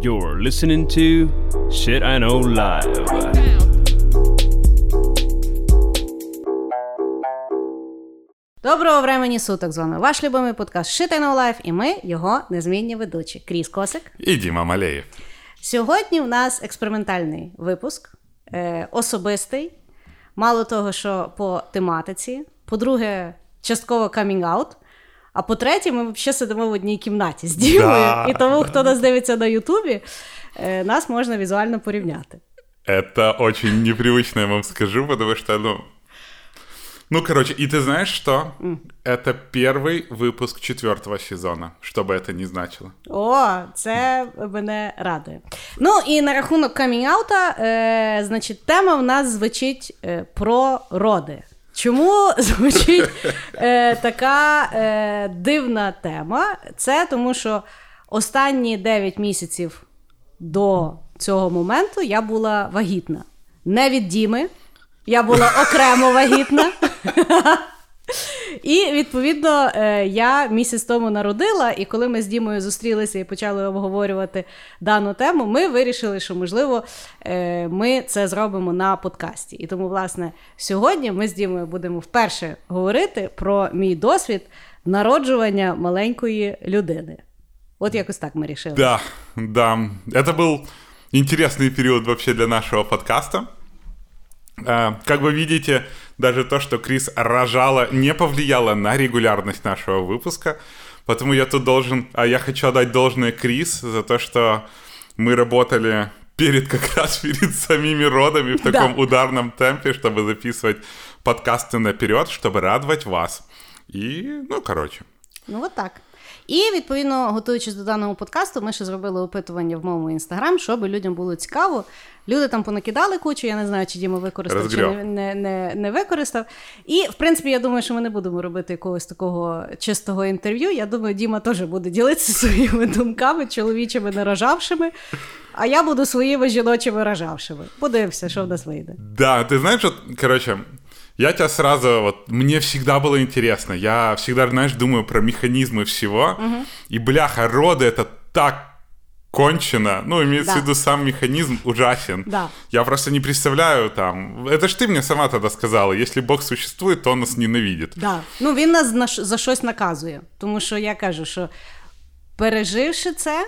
You're listening to Shit I Know Live. Доброго времені суток з вами ваш любимий подкаст Shit I Know Life і ми його незмінні ведучі. Кріс Косик. І Діма Малеєв. Сьогодні в нас експериментальний випуск, е, особистий. Мало того, що по тематиці. По-друге, частково камінг-аут. А по-третє, ми взагалі сидимо в одній кімнаті з Дімою. Да. І тому, хто нас дивиться на Ютубі, е, нас можна візуально порівняти. Это очень непривычно, я вам скажу, потому что, ну... Ну, короче, и ты знаешь что? Это первый выпуск четвертого сезона, что бы это ни значило. О, це мене радує. Ну і на рахунок камінг-аута, е, значить, тема в нас звучить е, про роди. Чому звучить е, така е, дивна тема? Це тому, що останні 9 місяців до цього моменту я була вагітна. Не від Діми, я була окремо вагітна. І відповідно е, я місяць тому народила, і коли ми з Дімою зустрілися і почали обговорювати дану тему, ми вирішили, що можливо е, ми це зробимо на подкасті. І тому, власне, сьогодні ми з Дімою будемо вперше говорити про мій досвід народжування маленької людини. От якось так ми рішили. Да, да. Это был интересный период вообще для нашего подкаста. А, Как вы видите, даже то, что Крис рожала, не повлияло на регулярность нашего выпуска. Потому я тут должен... А я хочу отдать должное Крис за то, что мы работали перед как раз перед самими родами в таком ударном темпе, чтобы записывать подкасты наперед, чтобы радовать вас. И, ну, короче. Ну, от так. І відповідно, готуючись до даного подкасту, ми ще зробили опитування в моєму інстаграм, щоб людям було цікаво. Люди там понакидали кучу, я не знаю, чи Діма використав, чи не, не, не, використав. І, в принципі, я думаю, що ми не будемо робити якогось такого чистого інтерв'ю. Я думаю, Діма теж буде ділитися своїми думками, чоловічими нарожавшими, а я буду своїми жіночими рожавшими. Подивимося, що в нас вийде. Да, ты знаешь, вот, короче, я тебя сразу, вот, мне всегда было интересно, я всегда, знаешь, думаю про механизмы всего, и, бляха, роды это так кончено, ну, имеется Да. в виду сам механизм ужасен. Да. Я просто не представляю там, это ж ты мне сама тогда сказала, если Бог существует, то он нас ненавидит. Да. Ну, він нас за щось наказує. Тому що я кажу, що переживши це.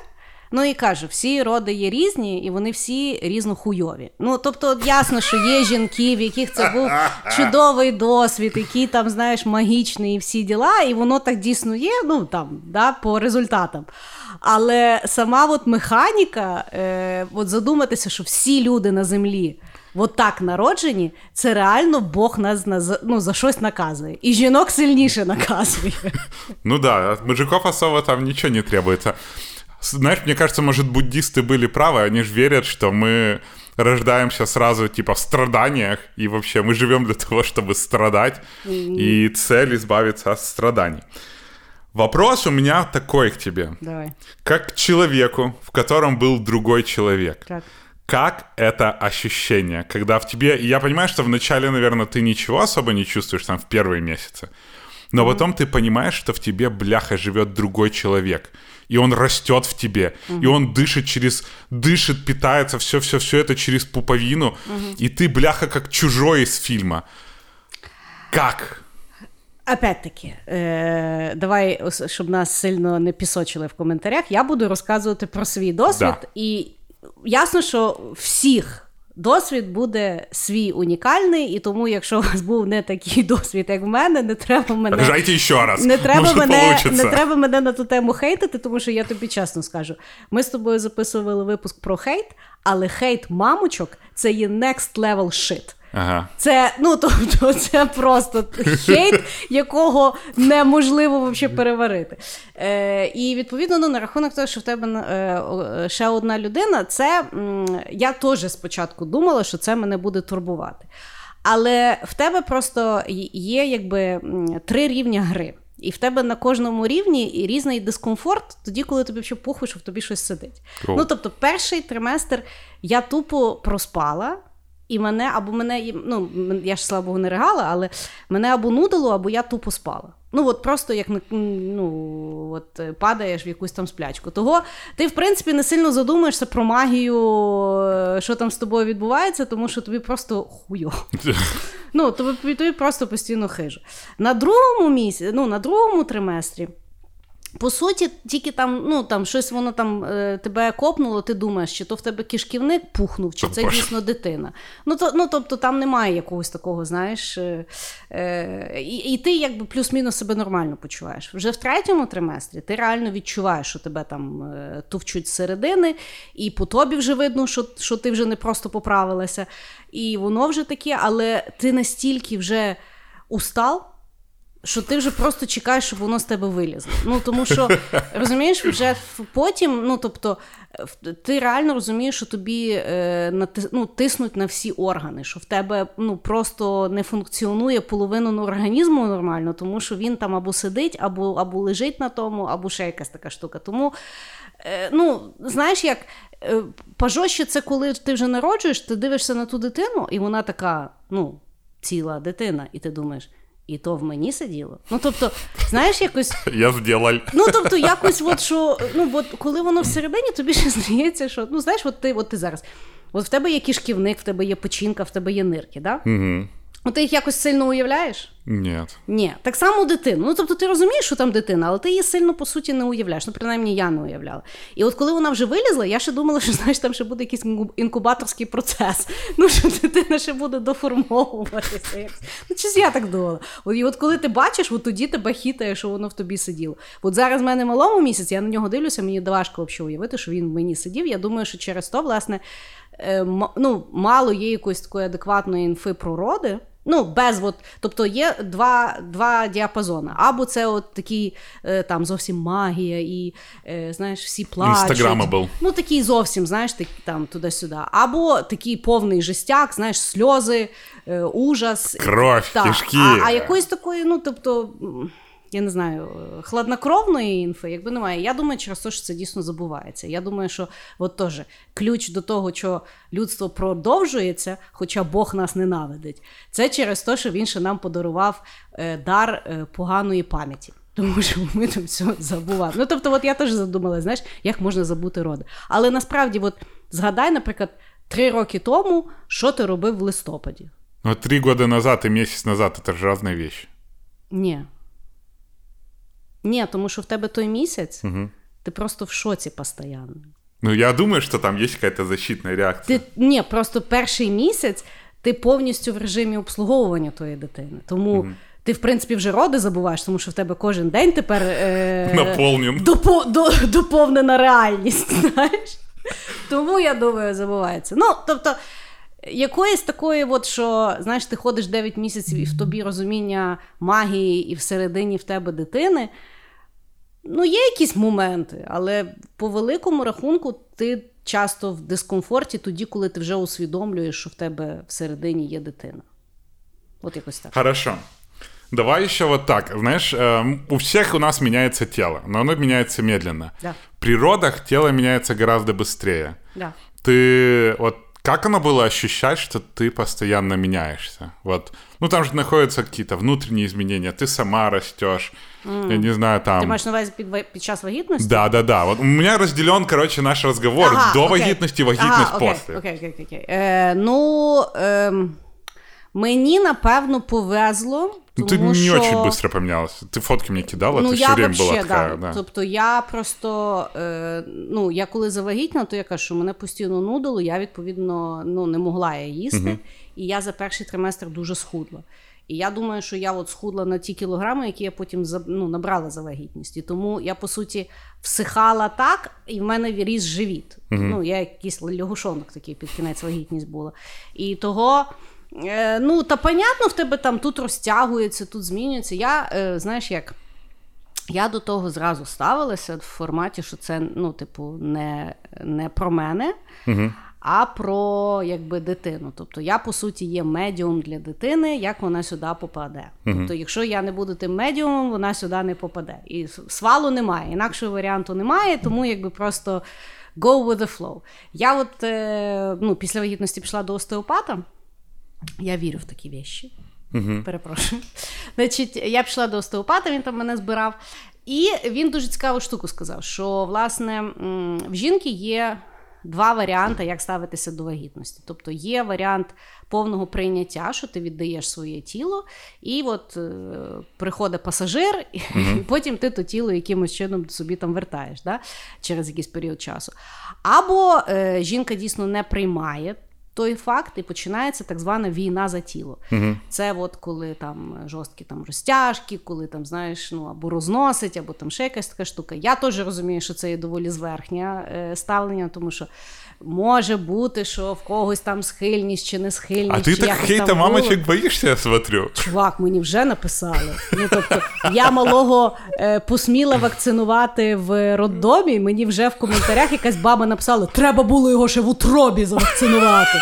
Ну і кажу, всі роди є різні, і вони всі різнохуйові. Ну тобто, ясно, що є жінки, в яких це був чудовий досвід, який там, знаєш, магічний і всі діла, і воно так дійсно є, ну там, да, по результатам. Але сама от механіка, е, от задуматися, що всі люди на землі от так народжені, це реально Бог нас ну, за щось наказує. І жінок сильніше наказує. Ну да, от мужиков особо там ничего не требуется. Знаешь, мне кажется, может, буддисты были правы, они же верят, что мы рождаемся сразу, типа, в страданиях, и вообще мы живем для того, чтобы страдать, и цель избавиться от страданий. Вопрос у меня такой к тебе. Давай. Как к человеку, в котором был другой человек. Так. Как это ощущение, когда в тебе... Я понимаю, что вначале, наверное, ты ничего особо не чувствуешь там в первые месяцы, но потом ты понимаешь, что в тебе, бляха, живет другой человек, и он растет в тебе, и он дышит через... Дышит, питается, все-все-все это через пуповину, и ты, бляха, как чужой из фильма. Как? Опять-таки, е, давай, ос- щоб нас сильно не пісочили в коментарях. Я буду розказувати про свій досвід, Да. і ясно, що всіх. Досвід буде свій унікальний, і тому, якщо у вас був не такий досвід, як в мене, не треба мене Рожайте ще раз. не треба, Може, мене, не треба мене на ту тему хейтити, тому що я тобі чесно скажу. Ми з тобою записували випуск про хейт, але хейт мамочок це є next level shit. Ага. Це ну тобто, це просто хейт, якого неможливо вообще переварити. Е, і відповідно ну, на рахунок того, що в тебе е, ще одна людина, це м, я теж спочатку думала, що це мене буде турбувати. Але в тебе просто є якби три рівня гри. І в тебе на кожному рівні і різний дискомфорт, тоді, коли тобі ще похуй, що в тобі щось сидить. О. Ну, тобто, перший триместр я тупо проспала. І мене або мене, ну я ж слава Богу, не ригала, але мене або нудило, або я тупо спала. Ну, от просто як ну, от е, падаєш в якусь там сплячку. Того ти, в принципі, не сильно задумаєшся про магію, е, що там з тобою відбувається, тому що тобі просто хуйо. Ну, тобі, тобі просто постійно хижу. На другому місці, ну, на другому триместрі. По суті, тільки там ну, там щось воно там е, тебе копнуло, ти думаєш, чи то в тебе кишківник пухнув, чи це дійсно дитина. Ну, то, ну, Тобто там немає якогось такого, знаєш. Е, е, і, і ти якби плюс-мінус себе нормально почуваєш. Вже в третьому триместрі ти реально відчуваєш, що тебе там е, товчуть зсередини, і по тобі вже видно, що, що ти вже не просто поправилася. І воно вже таке, але ти настільки вже устал що ти вже просто чекаєш, щоб воно з тебе вилізло. Ну тому що розумієш, вже потім, ну тобто, ти реально розумієш, що тобі е, ну, тиснуть на всі органи, що в тебе ну просто не функціонує половину організму нормально, тому що він там або сидить, або або лежить на тому, або ще якась така штука. Тому, е, ну, знаєш, як е, пажоще це коли ти вже народжуєш, ти дивишся на ту дитину, і вона така, ну, ціла дитина, і ти думаєш. І то в мені сиділо. Ну, тобто, знаєш, якось. Я зділаль. Ну, тобто, якось, от що, ну, от коли воно всередині, тобі ще здається, що ну, знаєш, от ти от ти зараз. От в тебе є кишківник, в тебе є печінка, в тебе є нирки, да? Угу. Ну, ти їх якось сильно уявляєш? Ні. Ні. Так само дитину. Ну, тобто, ти розумієш, що там дитина, але ти її сильно по суті не уявляєш. Ну, принаймні, я не уявляла. І от коли вона вже вилізла, я ще думала, що знаєш, там ще буде якийсь інкубаторський процес. Ну, що дитина ще буде доформовуватися. Ну, щось я так думала. І от коли ти бачиш, от тоді тебе хітає, що воно в тобі сиділо. От зараз в мене малому місяць, я на нього дивлюся, мені важко уявити, що він в мені сидів. Я думаю, що через то, власне, е, ну, мало є якоїсь такої адекватної інфи про роди. Ну, без от, тобто є два два діапазони. Або це от такі е, там зовсім магія, і е, знаєш, всі плачуть. Інстаграмабл. Ну, такий зовсім, знаєш, так, там туди-сюди. Або такий повний жестяк, знаєш, сльози, е, ужас. Кров, кишки. А, а якоїсь такої, ну, тобто я не знаю, хладнокровної інфи, якби немає. Я думаю, через те, що це дійсно забувається. Я думаю, що от теж ключ до того, що людство продовжується, хоча Бог нас ненавидить, це через те, що він ще нам подарував е, дар е, поганої пам'яті. Тому що ми там все забували. Ну, тобто, от я теж задумала, знаєш, як можна забути роди. Але насправді, от згадай, наприклад, три роки тому, що ти робив в листопаді. Ну, три роки назад і місяць назад це ж різні речі. Ні. Ні, тому що в тебе той місяць, угу. ти просто в шоці постійно. Ну, я думаю, що там є якась защитна реакція. Ти, Ні, просто перший місяць ти повністю в режимі обслуговування тої дитини. Тому. Угу. Ти, в принципі, вже роди забуваєш, тому що в тебе кожен день тепер е- допо- до- доповнена реальність. знаєш? Тому я думаю, забувається. Ну, тобто, якоїсь такої, от, що знаєш, ти ходиш 9 місяців і в тобі розуміння магії, і всередині в тебе дитини. Ну, є якісь моменти, але по великому рахунку ти часто в дискомфорті тоді, коли ти вже усвідомлюєш, що в тебе всередині є дитина. От якось так. Хорошо. Давай еще вот так. Знаешь, э, у всех у нас меняется тело, но оно меняется медленно. Да. При родах тело меняется гораздо быстрее. Да. Ты вот как оно было ощущать, что ты постоянно меняешься? Вот. Ну, там же находятся какие-то внутренние изменения. Ты сама растешь. Mm. Я не знаю, там... Ты маешь на увазі під, під час вагітності? Да, да, да. Вот у меня разделен, короче, наш разговор ага, до окей. вагітності, вагітність ага, окей, после. Окей, окей, окей. Е, ну, е, мені, напевно, повезло, Ну, ты не що... очень быстро помінялася. Ти фотки мені кидала, ну, ти все время була така. Да. Да. Тобто я просто, е, ну, я коли завагітна, то я кажу, що мене постійно нудило, я, відповідно, ну, не могла я їсти. Угу. І я за перший триместр дуже схудла. І я думаю, що я от схудла на ті кілограми, які я потім ну, набрала за вагітність. І тому я, по суті, всихала так, і в мене ріс живіт. Угу. Ну, Я якийсь лягушонок такий під кінець вагітність була. І того. Е, ну, та понятно, в тебе там тут розтягується, тут змінюється. Я, е, знаєш, як. Я до того зразу ставилася в форматі, що це, ну, типу, не не про мене, угу. а про якби дитину. Тобто я, по суті, є медіум для дитини, як вона сюди попаде. Угу. Тобто, якщо я не буду тим медіумом, вона сюди не попаде. І свалу немає, інакшого варіанту немає, тому якби просто go with the flow. Я от е, ну, після вагітності пішла до остеопата. Я вірю в такі вещі. Угу. Перепрошую. Значить, я пішла до остеопата, він там мене збирав. І він дуже цікаву штуку сказав: що власне в жінки є два варіанти, як ставитися до вагітності. Тобто є варіант повного прийняття, що ти віддаєш своє тіло, і от е, приходить пасажир, і mm-hmm. потім ти то тіло якимось чином собі там вертаєш да, через якийсь період часу. Або е, жінка дійсно не приймає той факт, і починається так звана війна за тіло. Угу. Це от коли там жорсткі там розтяжки, коли там знаєш, ну або розносить, або там ще якась така штука. Я теж розумію, що це є доволі зверхнє е, ставлення, тому що може бути, що в когось там схильність чи не схильність. А ти так хейта мамочок боїшся, я смотрю. Чувак, мені вже написали. Ну, тобто, Я малого е, посміла вакцинувати в роддомі, мені вже в коментарях якась баба написала: треба було його ще в утробі завакцинувати.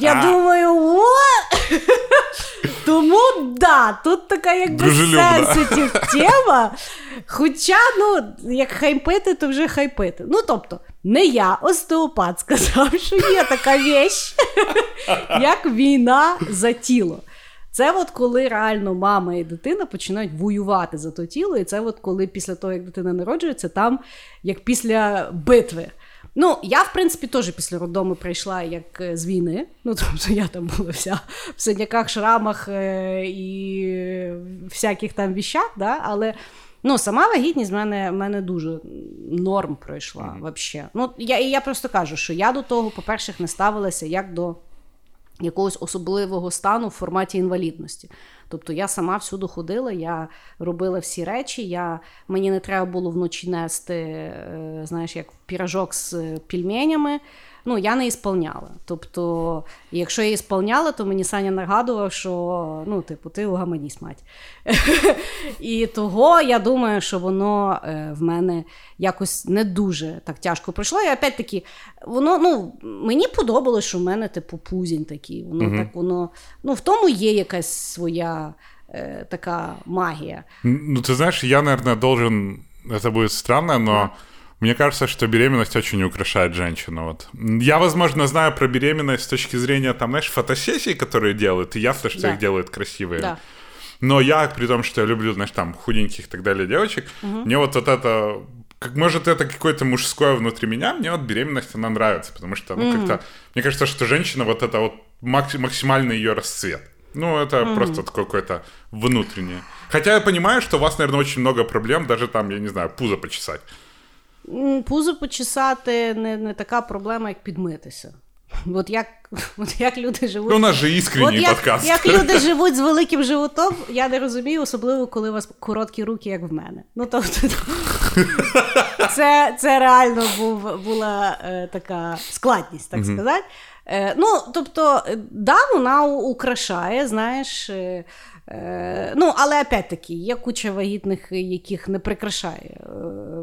Я думаю, what? Тому да, тут така якби сенситив тема. Хоча, ну, як хайпити, то вже хайпити. Ну, тобто, не я, остеопат сказав, що є така вещь, як війна за тіло. Це от коли реально мама і дитина починають воювати за то тіло, і це от коли після того, як дитина народжується, там як після битви. Ну, я, в принципі, теж після роддому прийшла як е, з війни. Ну, тобто я там була вся в синяках, шрамах е- і всяких там віщах, да? але ну, сама вагітність в мене в мене дуже норм пройшла. Mm-hmm. Вообще. Ну, я, я просто кажу, що я до того, по-перше, не ставилася як до якогось особливого стану в форматі інвалідності. Тобто я сама всюди ходила, я робила всі речі. Я, Мені не треба було вночі нести, е, знаєш, як піражок з пільменями ну, я не ісполняла. Тобто, якщо я ісполняла, то мені Саня нагадував, що ну, типу, ти угаманісь, мать. І того я думаю, що воно е, в мене якось не дуже так тяжко пройшло. І опять-таки, воно ну, мені подобалось, що в мене типу пузінь такий. Воно угу. так воно, ну, в тому є якась своя е, така магія. Ну, ти знаєш, я, наверное, должен. Это будет странно, но Мне кажется, что беременность очень украшает женщину. Вот. Я, возможно, знаю про беременность с точки зрения, там, знаешь, фотосессий, которые делают, и ясно, что да. их делают красивые. Да. Но я, при том, что я люблю, знаешь, там, худеньких и так далее девочек, угу. мне вот, вот это, как может это какое-то мужское внутри меня, мне вот беременность, она нравится, потому что, ну, угу. как-то, мне кажется, что женщина, вот это вот максимальный ее расцвет. Ну, это mm просто такое какое-то внутреннее. Хотя я понимаю, что у вас, наверное, очень много проблем, даже там, я не знаю, пузо почесать. Пузо почесати не не така проблема, як підмитися. От як от як люди живуть. Ну, у нас же іскренній як, подкаст. Як люди живуть з великим животом, я не розумію, особливо коли у вас короткі руки, як в мене. Ну, тобто, це це реально був, була е, така складність, так сказати. Е, ну, тобто, да, вона украшає, знаєш. Е, Е, ну, але опять-таки, є куча вагітних, яких не прикрашає е,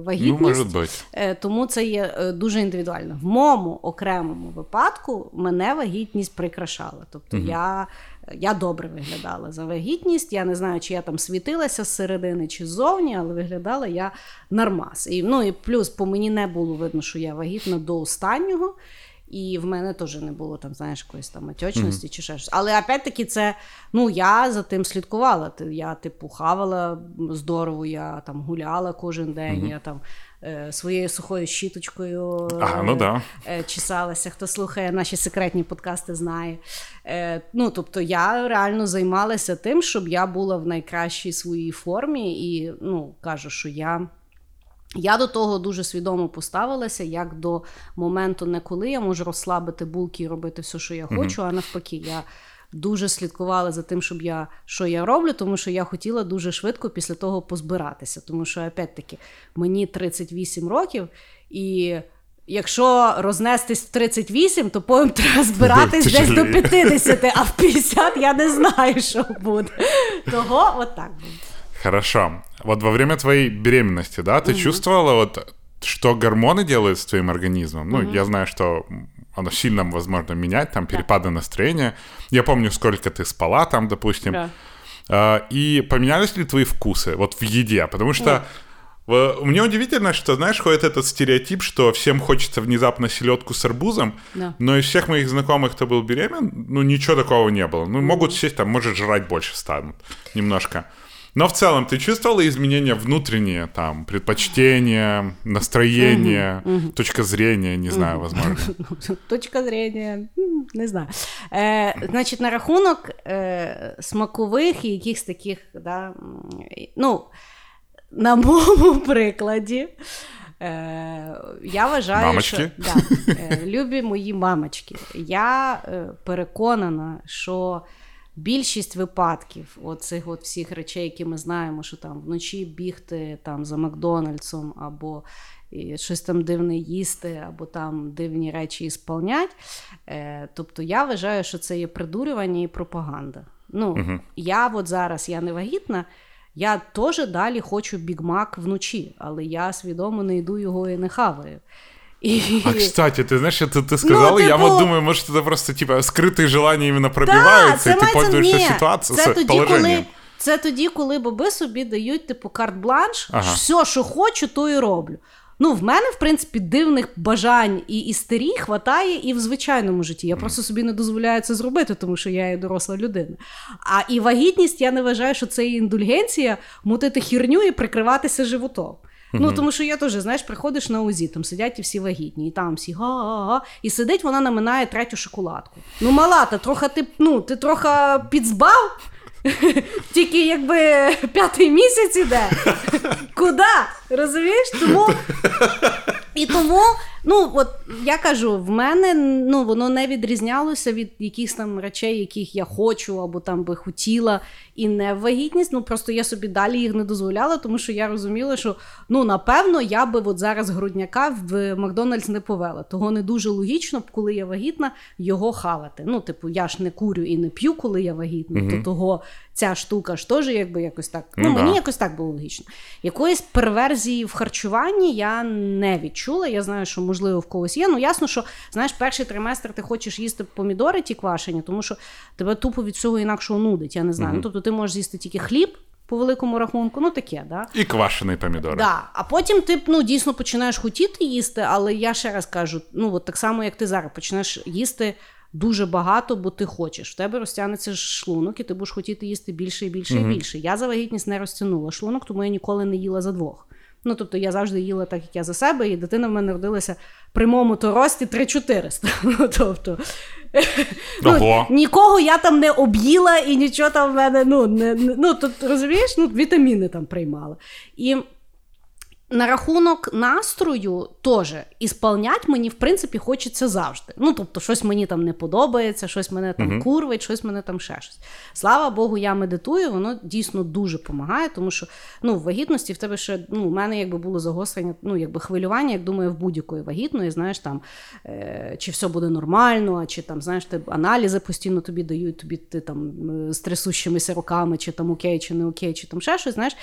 вагітність. Ну, може бути. Е, тому це є дуже індивідуально. В моєму окремому випадку мене вагітність прикрашала. Тобто угу. я я добре виглядала за вагітність. Я не знаю, чи я там світилася з середини чи ззовні, але виглядала я нормас. І, ну, і плюс по мені не було видно, що я вагітна до останнього. І в мене теж не було там, знаєш, якоїсь там отечності mm-hmm. чи ще щось. Але опять-таки, це ну я за тим слідкувала. Я, типу, хавала здорово, я там гуляла кожен день, mm-hmm. я там е, своєю сухою щіточкою ага, ну, да. е, чесалася. Хто слухає наші секретні подкасти, знає. Е, Ну, тобто, я реально займалася тим, щоб я була в найкращій своїй формі, і ну, кажу, що я. Я до того дуже свідомо поставилася, як до моменту, не коли я можу розслабити булки і робити все, що я хочу, mm-hmm. а навпаки, я дуже слідкувала за тим, щоб я що я роблю, тому що я хотіла дуже швидко після того позбиратися. Тому що, опять-таки, мені 38 років, і якщо рознестись в 38, то потім треба збиратись десь до 50, а в 50 я не знаю, що буде. Того от так буде. Хорошо. Вот во время твоей беременности, да, ты угу. чувствовала вот, что гормоны делают с твоим организмом? Ну, угу. я знаю, что оно сильно, возможно, менять, там, перепады да. настроения. Я помню, сколько ты спала там, допустим. Да. А, и поменялись ли твои вкусы вот в еде? Потому что... Мне удивительно, что, знаешь, ходит этот стереотип, что всем хочется внезапно селедку с арбузом, Да. но из всех моих знакомых, кто был беремен, ну, ничего такого не было. Ну, могут сесть там, может, жрать больше станут немножко. Но в целом, ты чувствовала изменения внутренние, там, предпочтения, настроение, точка зрения, не знаю, возможно. Точка зрення, не знаю. Е, значить, на рахунок е, смакових і якихось таких, да, ну, на моєму прикладі. Е, я вважаю, Мамочки? що да, е, любі мої мамочки. Я е, переконана, що більшість випадків оцих от всіх речей, які ми знаємо, що там вночі бігти там за Макдональдсом або і щось там дивне їсти, або там дивні речі ісполнять. Е, тобто я вважаю, що це є придурювання і пропаганда. Ну, я от зараз я не вагітна. Я теж далі хочу бігмак вночі, але я свідомо не йду його і не хаваю. І... А, кстати, ты знаешь, это ты сказала, я типу- вот думаю, может, это просто, типа, скрытые желания именно пробиваются, и ты мається- пользуешься ні, ситуацией, це с тоді, положением. коли, це тоді, коли баби собі дають, типу, карт-бланш, Ага. все, що хочу, то і роблю. Ну, в мене, в принципі, дивних бажань і істерій хватає і в звичайному житті. Я просто собі не дозволяю це зробити, тому що я є доросла людина. А і вагітність я не вважаю, що це є індульгенція мутити хірню і прикриватися животом. Ну, тому що я теж, знаєш, приходиш на УЗІ, там сидять і всі вагітні, і там всі га-га-га, і сидить, вона наминає третю шоколадку. Ну, мала, та трохи ти, ну, ти трохи підзбав, тільки якби п'ятий місяць іде. Куди? Розумієш? Тому. І тому, ну от я кажу, в мене ну воно не відрізнялося від якихось там речей, яких я хочу або там би хотіла, і не вагітність. Ну просто я собі далі їх не дозволяла, тому що я розуміла, що ну напевно я би от зараз грудняка в Макдональдс не повела. Того не дуже логічно, коли я вагітна, його хавати. Ну, типу, я ж не курю і не п'ю, коли я вагітна, то того ця штука ж теж якби якось так. Ну, Ну, мені да. якось так було логічно. Якоїсь перверзії в харчуванні я не відчула. Я знаю, що можливо в когось є. Ну ясно, що знаєш, перший триместр ти хочеш їсти помідори ті квашені, тому що тебе тупо від всього інакшого нудить. Я не знаю. Ну тобто ти можеш з'їсти тільки хліб по великому рахунку, ну таке, да. И квашеные помидоры. Да. А потім ти ну, дійсно починаєш хотіти їсти, але я ще раз кажу: ну от так само, як ти зараз почнеш їсти дуже багато, бо ти хочеш. В тебе розтягнеться шлунок, і ти будеш хотіти їсти більше і більше і більше. Я за вагітність не розтягнула шлунок, тому я ніколи не їла за двох. Ну, тобто я завжди їла так, як я за себе, і дитина в мене родилася при моєму то рості 3400. Ну, тобто, ну, нікого я там не об'їла і нічого там в мене, ну, не, не- ну тут розумієш, ну, вітаміни там приймала. І на рахунок настрою теж ісполнять мені, в принципі, хочеться завжди. Ну, тобто, щось мені там не подобається, щось мене там курвить, щось мене там ще щось. Слава Богу, я медитую, воно дійсно дуже допомагає, тому що ну, в вагітності в тебе ще ну, в мене якби було загострення, ну, якби хвилювання, як думаю, в будь-якої вагітної, знаєш, там, е, чи все буде нормально, а чи там, знаєш, ти аналізи постійно тобі дають, тобі ти там е, з трясущимися руками, чи там окей, чи не окей, чи там ще щось, знаєш.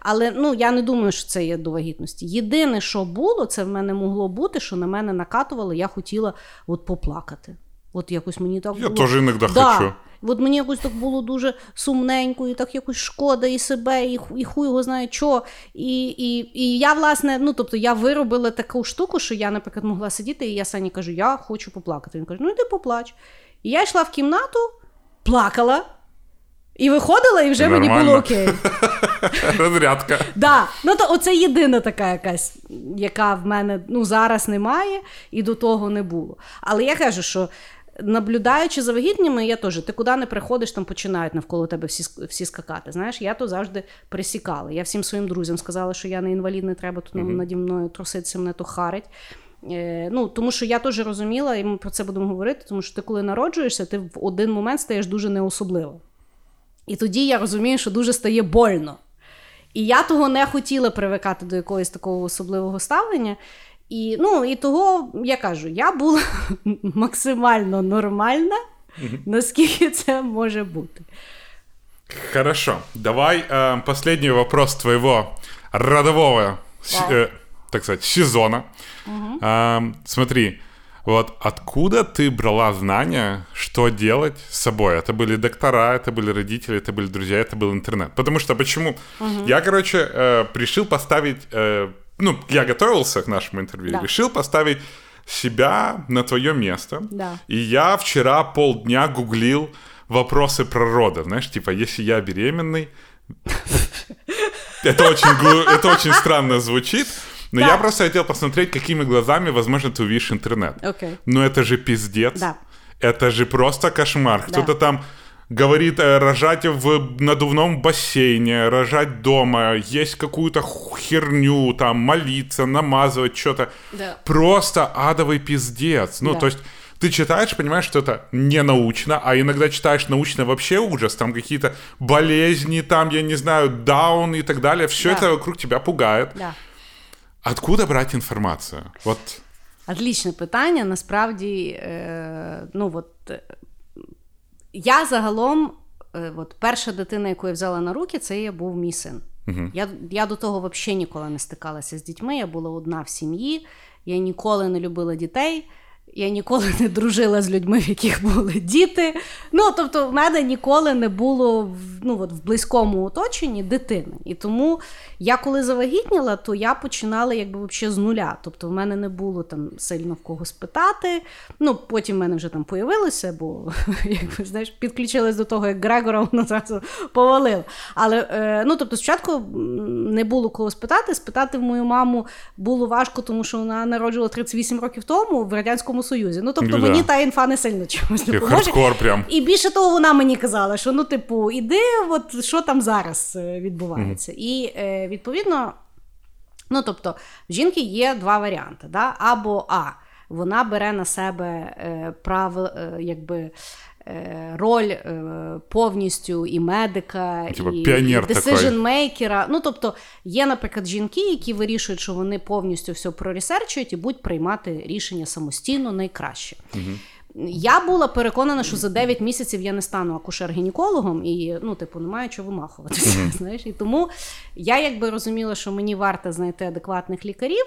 Але ну, я не думаю, що це є до вагітності. Єдине, що було, це в мене могло бути, що на мене накатувало, я хотіла от поплакати. От якось мені так Я було. теж іноді да. хочу. От мені якось так було дуже сумненько, і так якось шкода і себе, і, і хуй його знає що. І, і, і я, власне, ну тобто я виробила таку штуку, що я, наприклад, могла сидіти, і я Сані кажу, я хочу поплакати. Він каже, ну йди поплач. І я йшла в кімнату, плакала. І виходила, і вже мені було окей. Разрядка. Да. Ну то оце єдина така якась, яка в мене ну, зараз немає і до того не було. Але я кажу, що наблюдаючи за вагітніми, я теж, ти куди не приходиш, там починають навколо тебе всі, всі скакати. Знаєш, я то завжди присікала. Я всім своїм друзям сказала, що я не інвалід, не треба тут mm наді мною труситися, мене то харить. Е, ну, тому що я теж розуміла, і ми про це будемо говорити, тому що ти, коли народжуєшся, ти в один момент стаєш дуже неособлива. І тоді я розумію, що дуже стає больно. І я того не хотіла привикати до якогось такого особливого ставлення. І, ну, і того, я кажу, я була максимально нормальна, наскільки це може бути. Хорошо. Давай э, последний вопрос твоего родового, с- Да. э, так сказать, сезона. Эм, смотри, Вот откуда ты брала знания, что делать с собой? Это были доктора, это были родители, это были друзья, это был интернет. Потому что почему? Я, короче, э, решил поставить... э, ну, я готовился к нашему интервью, Да. решил поставить себя на твое место. Да. И я вчера полдня гуглил вопросы про роды. Знаешь, типа, если я беременный... Это очень, глу- это очень странно звучит, но Да. я просто хотел посмотреть, какими глазами, возможно, ты увидишь интернет. Окей. Но это же пиздец. Да. Это же просто кошмар. Да. Кто-то там говорит э, рожать в надувном бассейне, рожать дома, есть какую-то херню, там, молиться, намазывать, что-то. Да. Просто адовый пиздец. Ну, Да. то есть ты читаешь, понимаешь, что это не научно, а иногда читаешь научно вообще ужас, там какие-то болезни, там, я не знаю, даун и так далее. Все Да. это вокруг тебя пугает. Да. Откуда брать інформацію? От. Отлічне питання. Насправді, е, ну от е, я загалом, е, от перша дитина, яку я взяла на руки, це я був мій син. Я, я до того взагалі ніколи не стикалася з дітьми. Я була одна в сім'ї, я ніколи не любила дітей. Я ніколи не дружила з людьми, в яких були діти. Ну, тобто, в мене ніколи не було ну, от, в близькому оточенні дитини. І тому я коли завагітніла, то я починала якби взагалі з нуля. Тобто, в мене не було там сильно в кого спитати. Ну, потім в мене вже там появилося, бо якби, знаєш, підключилась до того, як Грегора воно зразу повалило. Але е, ну, тобто, спочатку не було кого спитати. Спитати в мою маму було важко, тому що вона народжувала 38 років тому в Радянському Союзі. Ну, тобто, Ну, мені та інфа не сильно чомусь допоможе. прям. І більше того, вона мені казала, що ну, типу, іди, от що там зараз е, відбувається. І е, відповідно, ну тобто, в жінки є два варіанти: да? або А. Вона бере на себе е, право, е, якби. Е, Роль е, повністю і медика, Типа і, піонер і такий. decision мейкера. Ну тобто є, наприклад, жінки, які вирішують, що вони повністю все проресерчують і будуть приймати рішення самостійно найкраще. Я була переконана, що за 9 місяців я не стану акушер-гінекологом і ну, типу, немає чого вимахуватися. Знаєш, і тому я якби розуміла, що мені варто знайти адекватних лікарів.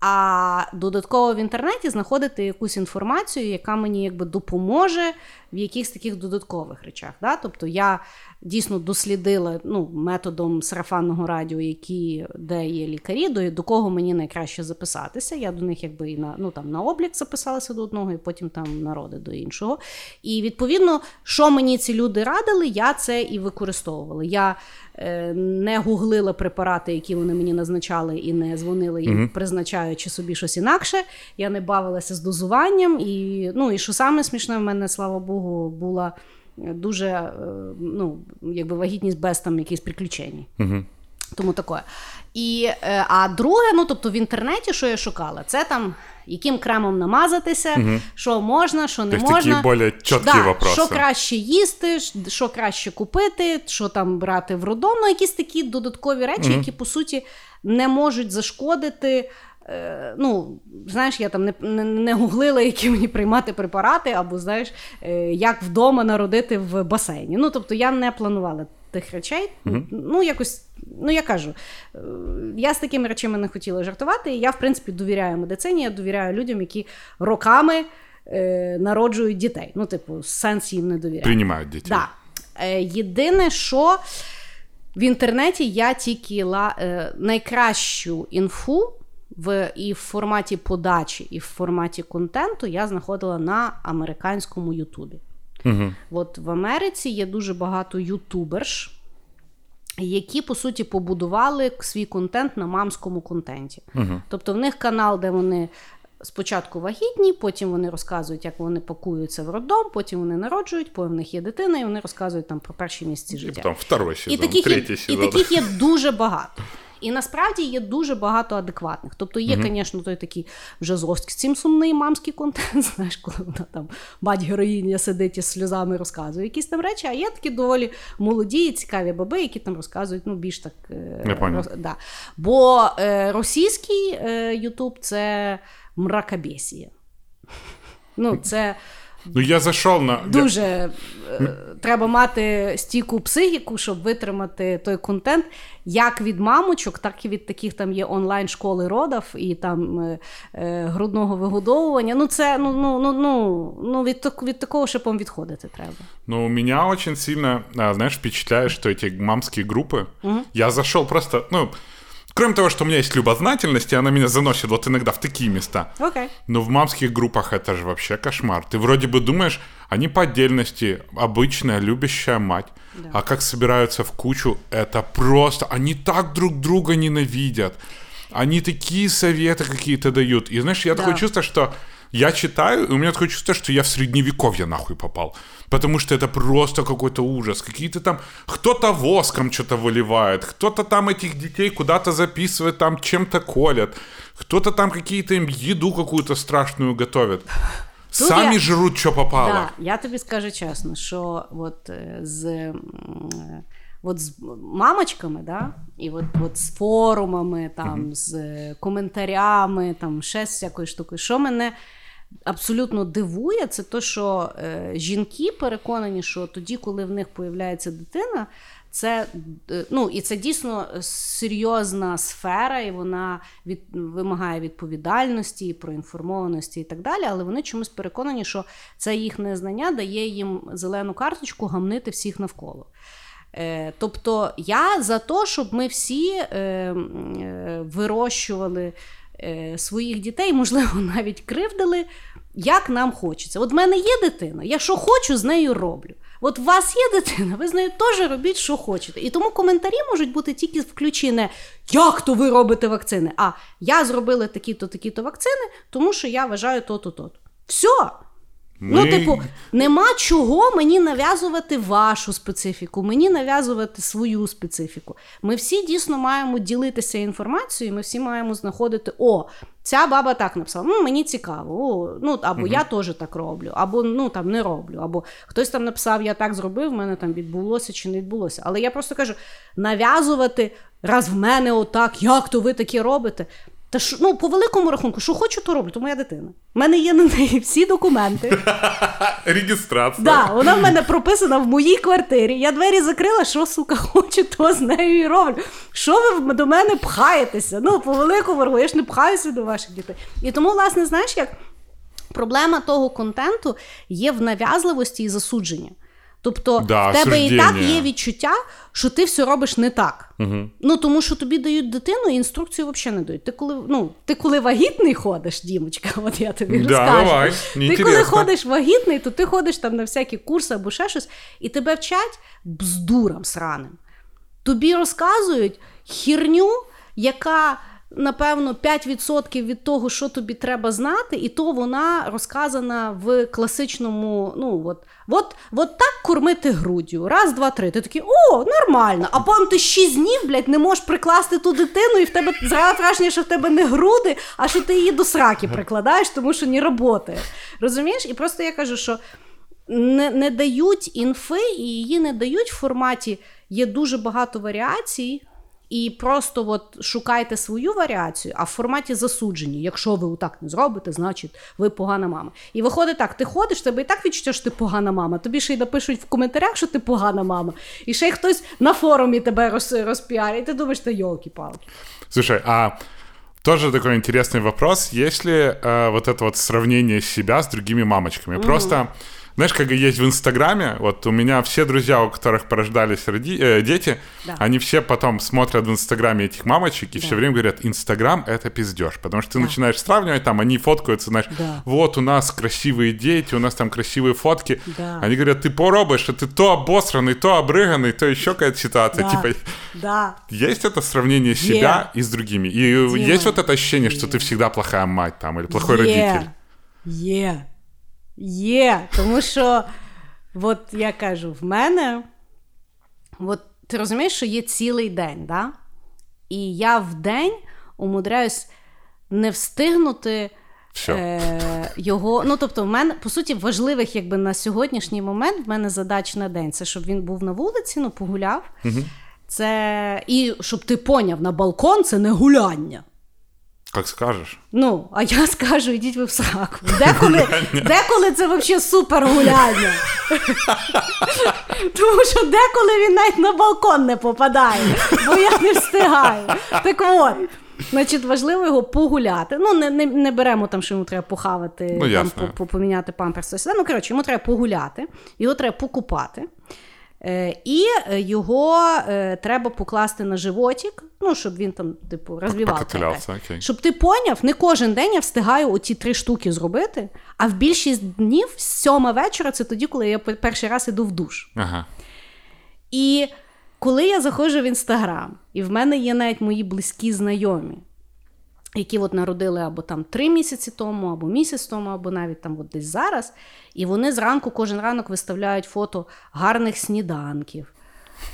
А додатково в інтернеті знаходити якусь інформацію, яка мені якби допоможе в якихось таких додаткових речах. Да? Тобто я дійсно дослідила ну, методом сарафанного радіо, які, де є лікарі, до, до кого мені найкраще записатися. Я до них якби і на, ну, там, на облік записалася до одного, і потім там народи до іншого. І відповідно, що мені ці люди радили, я це і використовувала. Я е, не гуглила препарати, які вони мені назначали, і не дзвонила їм, призначаючи собі щось інакше. Я не бавилася з дозуванням. І, ну, і що саме смішне, в мене, слава Богу, була дуже е, ну, якби вагітність без там якихось приключень. Тому таке. І, е, а друге, ну тобто в інтернеті, що я шукала, це там яким кремом намазатися, що можна, що не такі можна. більш чіткі да. Що краще їсти, що краще купити, що там брати в роддом, ну якісь такі додаткові речі, які по суті не можуть зашкодити. Е, Ну, знаєш, я там не, не, не гуглила, які мені приймати препарати, або знаєш, е, як вдома народити в басейні. Ну, тобто я не планувала тих речей. Ну, якось, ну я кажу, е, я з такими речами не хотіла жартувати. І я, в принципі, довіряю медицині, я довіряю людям, які роками е, народжують дітей. Ну, типу, сенс їм не довіряю. Принимают детей. Да. Е, єдине, що в інтернеті я тільки ла, е, найкращу інфу в, і в форматі подачі, і в форматі контенту я знаходила на американському Ютубі. Угу. От в Америці є дуже багато ютуберш, які по суті побудували свій контент на мамському контенті. Угу. Тобто в них канал, де вони спочатку вагітні, потім вони розказують, як вони пакуються в роддом, потім вони народжують, потім в них є дитина, і вони розказують там про перші місяці И життя. потом второй сезон, І таких, є, третий і таких є дуже багато. І насправді є дуже багато адекватних. Тобто є, звісно, той такий вже зовсім сумний мамський контент, знаєш, коли вона там мать героїня сидить із сльозами розказує якісь там речі, а є такі доволі молоді і цікаві баби, які там розказують ну, більш так. е, роз- да. Бо е, російський е, Ютуб це мракобесія. Ну, це Ну, я зайшов на. Дуже е, треба мати стійку психіку, щоб витримати той контент, як від мамочок, так і від таких там є онлайн-школи родів і там е, е, грудного вигодовування. Ну, це ну, ну, ну, ну, ну від, так- від такого ще пом відходити треба. Ну, меня очень сильно, знаешь, впечатляет, что эти мамские группы... Я зашел просто, ну, кроме того, что у меня есть любознательность, и она меня заносит вот иногда в такие места. Окей. Но в мамских группах это же вообще кошмар. Ты вроде бы думаешь, они по отдельности обычная любящая мать. А как собираются в кучу, это просто... Они так друг друга ненавидят. Они такие советы какие-то дают. И знаешь, я Да. такое чувство, что я читаю, и у меня такое чувство, что я в средневековье нахуй попал. Потому что это просто какой-то ужас. Какие-то там... Кто-то воском что-то выливает, кто-то там этих детей куда-то записывает, там чем-то колят. Кто-то там какие-то им еду какую-то страшную готовит. Сами я- жрут, что попало. Да, я тобі скажу чесно, що от е, з, м, е, от з мамочками, да, і от, от з форумами, там, з е, коментарями, там, ще з всякою штукою, що мене. Абсолютно дивує, це те, що е, жінки переконані, що тоді, коли в них появляється дитина, це е, ну і це дійсно серйозна сфера, і вона від, вимагає відповідальності, і проінформованості і так далі. Але вони чомусь переконані, що це їхнє знання дає їм зелену карточку гамнити всіх навколо. Е, тобто я за те, щоб ми всі вирощували своїх дітей, можливо, навіть кривдили, як нам хочеться. От в мене є дитина, я що хочу, з нею роблю. От у вас є дитина, ви з нею теж робіть, що хочете. І тому коментарі можуть бути тільки включені не як то ви робите вакцини, а я зробила такі-то, такі-то вакцини, тому що я вважаю то-то, то-то. Все. Ну, типу, нема чого мені нав'язувати вашу специфіку, мені нав'язувати свою специфіку. Ми всі дійсно маємо ділитися інформацією, ми всі маємо знаходити: о, ця баба так написала, ну мені цікаво, о, ну або я теж так роблю, або ну там не роблю, або хтось там написав, я так зробив, в мене там відбулося чи не відбулося. Але я просто кажу: нав'язувати раз в мене отак, як то ви таке робите. Та що, ну, по великому рахунку, що хочу, то роблю, то моя дитина. У мене є на неї всі документи. Регистрация. Да, вона в мене прописана в моїй квартирі. Я двері закрила, що сука хочу, то з нею і роблю. Що ви до мене пхаєтеся? Ну, по великому рахунку, я ж не пхаюся до ваших дітей. І тому, власне, знаєш, як проблема того контенту є в нав'язливості і засудженні. Тобто Да, в тебе і так є відчуття, що ти все робиш не так. Угу. Ну тому що тобі дають дитину, і інструкцію взагалі не дають. Ти коли ну ти коли вагітний ходиш, Дімочка, от я тобі Да, розкажу. давай, ти коли ходиш вагітний, то ти ходиш там на всякі курси або ще щось, і тебе вчать бздурам сраним. Тобі розказують хірню, яка. Напевно, 5% від того, що тобі треба знати, і то вона розказана в класичному. Ну от, от, от так кормити груддю. Раз, два, три. Ти такий, о, нормально. А потім ти 6 днів, блядь, не можеш прикласти ту дитину, і в тебе враження, що в тебе не груди, а що ти її до сраки прикладаєш, тому що не працює. Розумієш? І просто я кажу, що не, не дають інфи, і її не дають в форматі. Є дуже багато варіацій. І просто от шукайте свою варіацію, а в форматі засуджені. Якщо ви так не зробите, значить ви погана мама. І виходить так: ти ходиш, тебе і так відчуття, що ти погана мама. Тобі ще й напишуть в коментарях, що ти погана мама. І ще й хтось на форумі тебе роз, розпіарить, і ти думаєш, ти йолки-палки. Слушай, а тоже такой интересный вопрос. Есть ли э, вот это вот сравнение себя с другими мамочками? Просто, знаешь, как есть в Инстаграме, вот у меня все друзья, у которых порождались роди- э, дети, Да. они все потом смотрят в Инстаграме этих мамочек и все время говорят, Инстаграм — это пиздеж. Потому что ты начинаешь сравнивать, там они фоткаются, знаешь, Да. вот у нас красивые дети, у нас там красивые фотки. Да. Они говорят, ты поробишь, что ты то обосранный, то обрыганный, то еще какая-то ситуация. Да. Типа, Да. есть это сравнение себя и с другими? И Дима. есть вот это ощущение, что ты всегда плохая мать там или плохой Є. родитель? Є. Є. Тому що, от я кажу, в мене, от ти розумієш, що є цілий день, да? і я в день умудряюсь не встигнути. Е, його, ну тобто, в мене по суті важливих, якби на сьогоднішній момент в мене задач на день. Це щоб він був на вулиці, ну погуляв. Це і щоб ти поняв, на балкон це не гуляння. Как скажеш. Ну, а я скажу, ідіть ви в сраку. Деколи, деколи це взагалі супер гуляння. Тому що деколи він навіть на балкон не попадає, бо я не встигаю. Так от. Значить, важливо його погуляти. Ну, не не, не беремо там, що йому треба похавати, Ну, там, по- поміняти памперс. Ну, коротше, йому треба погуляти, його треба покупати. Е, і е, його е, треба покласти на животик, ну, щоб він там, типу, розвивався. Щоб ти поняв, не кожен день я встигаю оці три штуки зробити, а в більшість днів з сьома вечора це тоді, коли я пер- перший раз іду в душ. Ага. І коли я заходжу в інстаграм, і в мене є навіть мої близькі знайомі, які от народили або там три місяці тому, або місяць тому, або навіть там от десь зараз, і вони зранку кожен ранок виставляють фото гарних сніданків,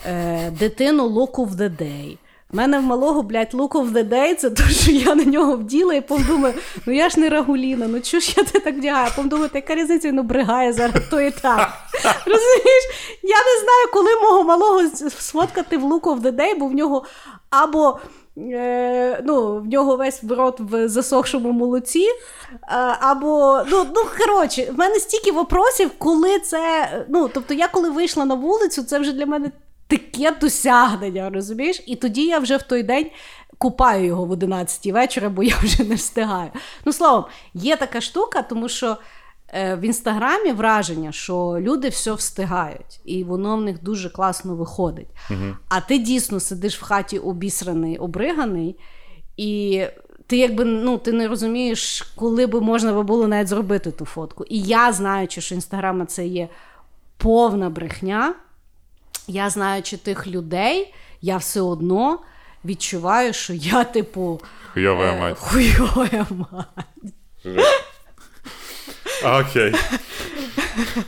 е, дитину look of the day. В мене в малого, блядь, look of the day, це те, що я на нього вділа і подумаю, ну я ж не рагуліна, ну чого ж я тебе так вдягаю? Потім думаю, та яка різниця, він обригає зараз то і так. Розумієш? Я не знаю, коли мого малого сфоткати в look of the day, бо в нього або е, ну, в нього весь рот в засохшому молоці, або ну, ну коротше, в мене стільки вопросів, коли це. Ну, тобто, я коли вийшла на вулицю, це вже для мене таке досягнення, розумієш? І тоді я вже в той день. Купаю його в 11 вечора, бо я вже не встигаю. Ну, словом, є така штука, тому що е, в інстаграмі враження, що люди все встигають, і воно в них дуже класно виходить. А ти дійсно сидиш в хаті обісраний, обриганий, і ти якби ну, ти не розумієш, коли би можна би було навіть зробити ту фотку. І я, знаючи, що інстаграма це є повна брехня, я знаючи тих людей, я все одно відчуваю, що я, типу, Хуйовая е, мать. хуйова мать. Окей.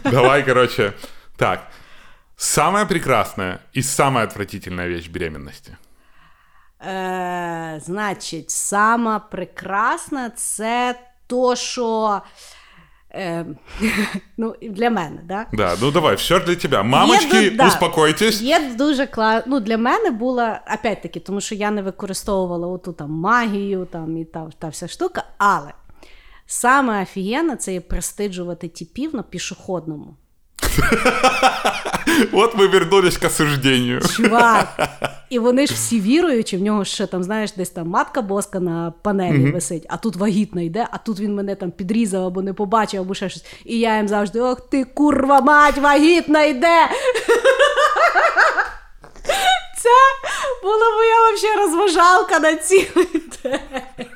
Давай, короче. Так. Самая прекрасная и самая отвратительная вещь беременности. Е, значить, сама прекрасна це то, що. Е, ну, для мене, да? Да, ну давай, все для тебя. Мамочки, Є, да, успокойтесь. Є дуже класно. Ну, для мене була, опять-таки, тому що я не використовувала оту там магію там, і та, та вся штука, але саме офігенне це є престиджувати типів на пішохідному. Вот мы вернулись к осуждению. Чувак. І вони ж всі віруючі, в нього ще там, знаєш, десь там матка боска на панелі висить, а тут вагітна йде, а тут він мене там підрізав або не побачив, або ще щось. І я їм завжди: ох ти, курва, мать, вагітна йде. Це була моя вообще розважалка на цілий день.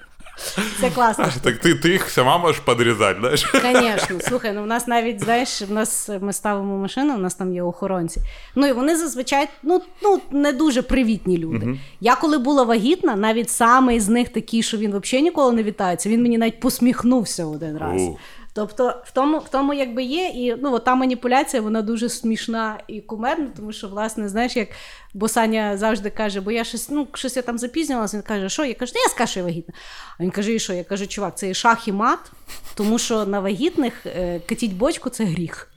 Це класно. Так ти ти їх сама можеш підрізати, знаєш? Звісно, слухай, ну в нас навіть, знаєш, в нас ми ставимо машину, у нас там є охоронці. Ну і вони зазвичай ну, ну, не дуже привітні люди. Я коли була вагітна, навіть самий з них такий, що він взагалі ніколи не вітається, він мені навіть посміхнувся один раз. О. Тобто, в тому, в тому якби є, і ну, та маніпуляція, вона дуже смішна і кумедна, тому що, власне, знаєш, як бо Саня завжди каже, бо я щось, ну, щось я там запізнювалася, він каже, що? Я кажу, я скажу, що я вагітна. А він каже, і що? Я кажу, чувак, це є шах і мат, тому що на вагітних е, катіть бочку це гріх.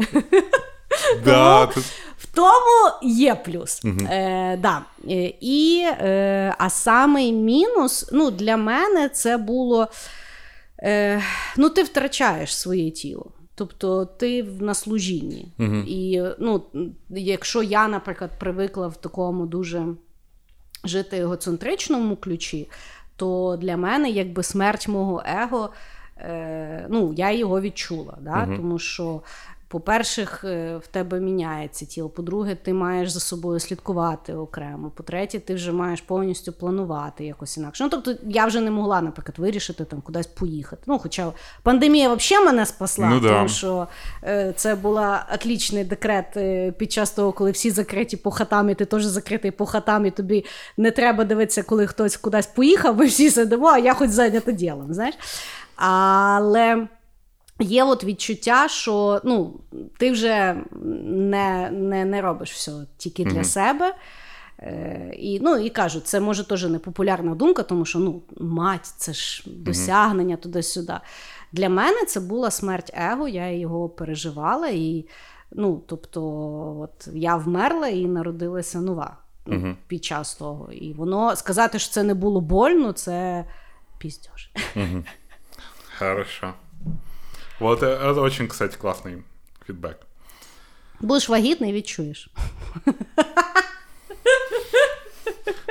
Да, Тому В тому є плюс. Е, да. Е, І, е, а самий мінус, ну, для мене це було. Е, ну, ти втрачаєш своє тіло. Тобто ти на служінні. І ну, якщо я, наприклад, привикла в такому дуже жити егоцентричному ключі, то для мене якби смерть мого его, е, ну, я його відчула. Да? Тому що, по-перше, е, в тебе міняється тіло. По-друге, ти маєш за собою слідкувати окремо. По-третє, ти вже маєш повністю планувати якось інакше. Ну, тобто, я вже не могла, наприклад, вирішити там кудись поїхати. Ну, хоча пандемія взагалі мене спасла, Ну да. тому що е, це був отлічний декрет е, під час того, коли всі закриті по хатам, і ти теж закритий по хатам, і тобі не треба дивитися, коли хтось кудись поїхав, ми всі сидимо, а я хоч зайнята ділом. знаєш. Але є от відчуття, що ну, ти вже не, не, не робиш все тільки для себе. Е, і, ну, і кажу, це може теж не популярна думка, тому що ну, мать, це ж досягнення туди-сюди. Для мене це була смерть его, я його переживала. І, ну, тобто, от я вмерла і народилася нова ну, під час того. І воно сказати, що це не було больно, це пиздеж. Хорошо. Вот э, это очень, кстати, классный фидбэк. Будеш вагітний, відчуєш.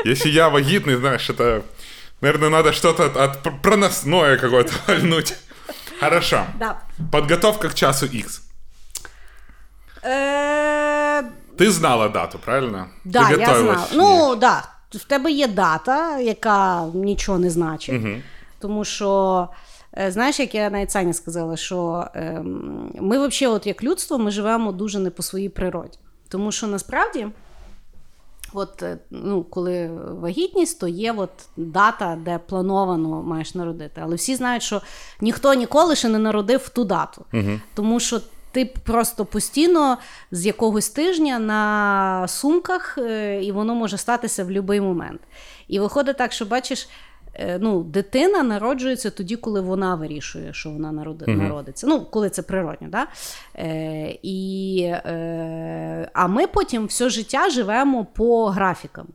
Если я вагитный, знаешь, это, наверное, надо что-то от, от пр- проносное какое-то вальнуть. Хорошо. Да. Подготовка к часу X. Е, Ты знала дату, правильно? да, Ты я готовилась знала. к ней. Ну, да. В тебе є дата, яка нічого не значить. Тому що, е, знаєш, як я навіть Саня сказала, що ем, ми взагалі, от як людство, ми живемо дуже не по своїй природі. Тому що насправді. От е, ну, коли вагітність, то є от дата, де плановано маєш народити. Але всі знають, що ніхто ніколи ще не народив в ту дату. Тому що ти просто постійно з якогось тижня на сумках, е, і воно може статися в будь-який момент. І виходить так, що бачиш. Е, Ну, дитина народжується тоді, коли вона вирішує, що вона народи, народиться. Ну, коли це природньо, да? Е, і, е, а ми потім все життя живемо по графікам.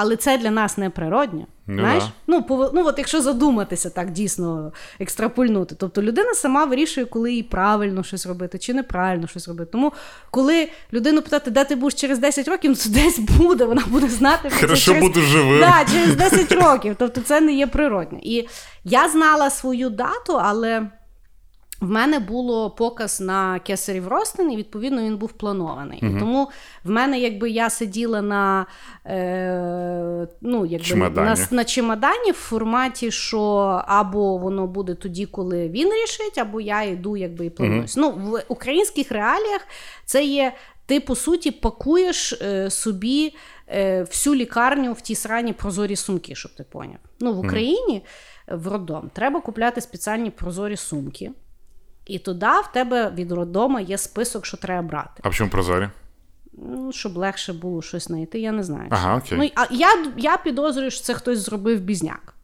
Але це для нас не природньо. Ну знаєш? да. Ну, по, ну, от якщо задуматися так дійсно екстрапульнути. Тобто людина сама вирішує, коли їй правильно щось робити чи неправильно щось робити. Тому коли людину питати, де ти будеш через 10 років, ну це десь буде, вона буде знати. Хорошо через... буду живим. Да, через 10 років. Тобто це не є природньо. І я знала свою дату, але. В мене було показ на кесарів розтин, і відповідно він був планований. І тому в мене, якби я сиділа на, е, ну, якби, Чемодані. на, на чемодані в форматі, що або воно буде тоді, коли він рішить, або я йду якби, і плануюсь. Ну, в українських реаліях це є. Ти, по суті, пакуєш е, собі е, всю лікарню в ті срані прозорі сумки, щоб ти поняв. Ну, в Україні в роддом треба купляти спеціальні прозорі сумки. І туди в тебе від роддома є список, що треба брати. А почему прозорі? Ну, щоб легше було щось знайти, я не знаю. Ага, окей. Ну, а я, я підозрюю, що це хтось зробив бізняк.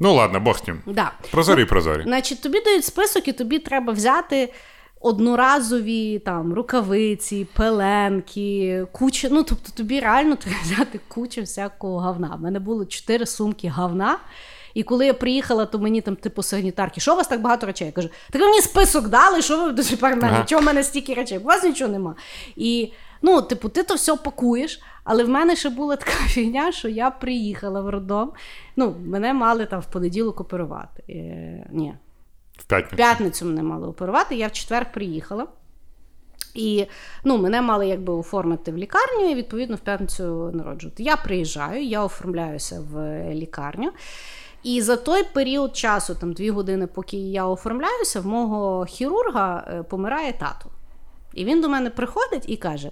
Ну ладно, бог з ним. Да. Прозорі, прозорі. Значить, тобі дають список, і тобі треба взяти одноразові там рукавиці, пеленки, куча. Ну, тобто тобі реально треба взяти кучу всякого говна. У мене було чотири сумки говна. І коли я приїхала, то мені там, типу, санітарки, що у вас так багато речей? Я кажу, так ви мені список дали, що ви тепер мене? Ага. Чого в мене стільки речей? У вас нічого нема. І ну, типу, ти то все пакуєш, але в мене ще була така фігня, що я приїхала в роддом. Ну, мене мали там в понеділок оперувати. Е, ні, В п'ятницю. в п'ятницю мене мали оперувати, я в четвер приїхала. І ну, мене мали якби оформити в лікарню і відповідно в п'ятницю народжувати. Я приїжджаю, я оформляюся в лікарню. І за той період часу, там дві години, поки я оформляюся, в мого хірурга е, помирає тато. І він до мене приходить і каже: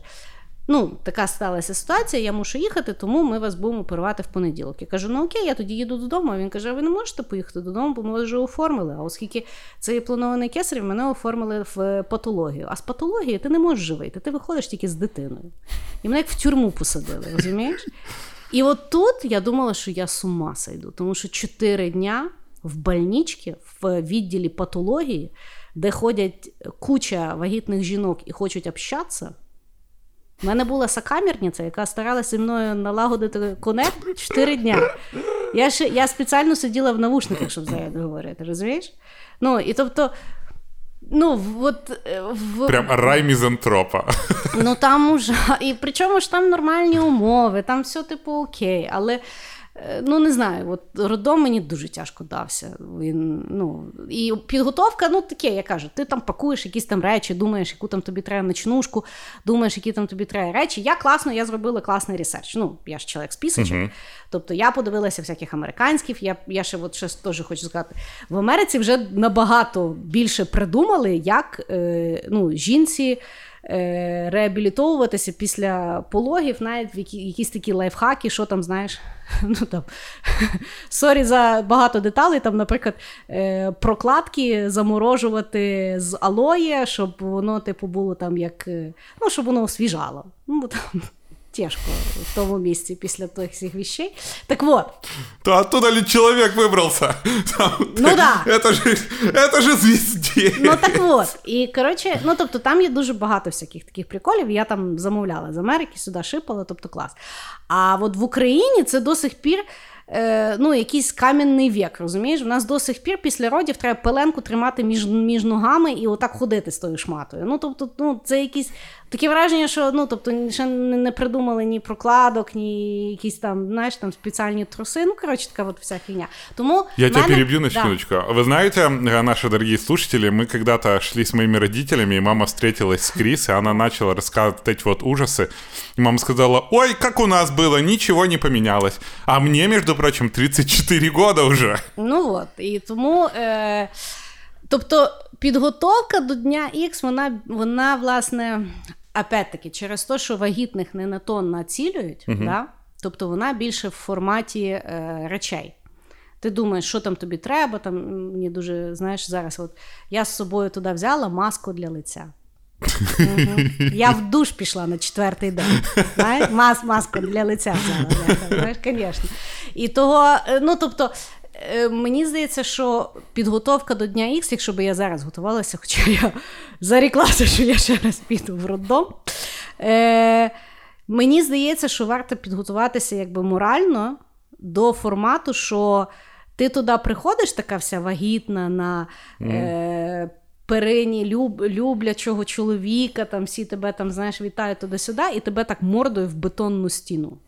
Ну, така сталася ситуація, я мушу їхати, тому ми вас будемо оперувати в понеділок. Я кажу, ну окей, я тоді їду додому. А він каже: а ви не можете поїхати додому, бо ми вже оформили. А оскільки це планований кесарів, мене оформили в патологію. А з патології ти не можеш живити, ти виходиш тільки з дитиною. І мене як в тюрму посадили, розумієш? І от тут я думала, що я з ума сойду, тому що чотири дня в больничці, в відділі патології, де ходять куча вагітних жінок і хочуть общатися. У мене була сокамерниця, яка старалася зі мною налагодити конект 4 дня. Я, ще, я спеціально сиділа в навушниках, щоб зараз говорити, розумієш? Ну, і тобто, ну, от, е, в, Прям рай мізантропа. Ну там уже. І причому ж там нормальні умови, там все типу окей. Але ну не знаю, от роддом мені дуже тяжко дався. Він, ну, І підготовка, ну таке, я кажу, ти там пакуєш якісь там речі, думаєш, яку там тобі треба ночнушку, думаєш, які там тобі треба речі. Я класно, я зробила класний ресерч. Ну, я ж чоловік з пісочок. Тобто я подивилася всяких американських. Я, я ще от щось теж хочу сказати. В Америці вже набагато більше придумали, як е, ну, жінці е, реабілітовуватися після пологів, навіть якісь такі лайфхаки, що там, знаєш, ну там sorry за багато деталей. Там, наприклад, е, прокладки заморожувати з алоє, щоб воно, типу, було там як, е, ну, щоб воно освіжало. Ну, там тяжко в тому місці після тих всіх вещей. Так от, То оттуда ли человек выбрался? Там- Ну да. Это же, это же звезде. Ну так от. І коротше, ну тобто там є дуже багато всяких таких приколів. Я там замовляла з Америки, сюди шипала, тобто клас. А от в Україні це до сих пір. е, ну, якийсь кам'яний вік, розумієш? У нас до сих пір після родів треба пеленку тримати між між ногами і отак ходити з тою шматою. Ну, тобто, ну, це якісь таке враження, що ну, тобто, ще не придумали ні прокладок, ні якісь там, знаєш, там спеціальні труси. Ну, коротше, така от вся фігня. Тому Я мене... тебя перебью на секундочку. Да. Вы знаете, наши дорогие слушатели, мы когда-то шли с моими родителями, и мама встретилась с Крис, и она начала рассказывать эти вот ужасы. И мама сказала, ой, как у нас было, ничего не поменялось. А мне, между прочим, 34 года уже. Ну от, і тому. Е... Тобто підготовка до Дня Х, вона, вона власне, опять-таки, через те, що вагітних не на то націлюють, угу. да? тобто вона більше в форматі е, речей. Ти думаєш, що там тобі треба. Там Мені дуже, знаєш, зараз от я з собою туди взяла маску для лиця. Угу. Я в душ пішла на четвертий день. Знаєш? Мас, маску для лиця взяла. Знаєш, звісно. І того, е, ну тобто, мені здається, що підготовка до Дня Х, якщо б я зараз готувалася, хоча я заріклася, що я ще раз піду в роддом, е, Мені здається, що варто підготуватися якби морально до формату, що ти туди приходиш, така вся вагітна на mm. е, перині люб, люблячого чоловіка, там всі тебе там, знаєш, вітають туди-сюди, і тебе так мордою в бетонну стіну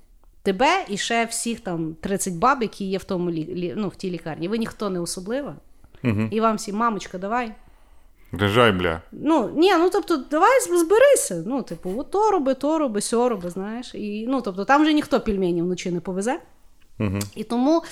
тебе і ще всіх там 30 баб, які є в тому лі... ну, в тій лікарні. Ви ніхто не особлива. Угу. І вам всі, мамочка, давай. Режай, бля. Ну, ні, ну тобто, давай зберися. Ну, типу, от то роби, то роби, сьо роби, знаєш. І, ну, тобто, там вже ніхто пільмені вночі не повезе. Угу. І тому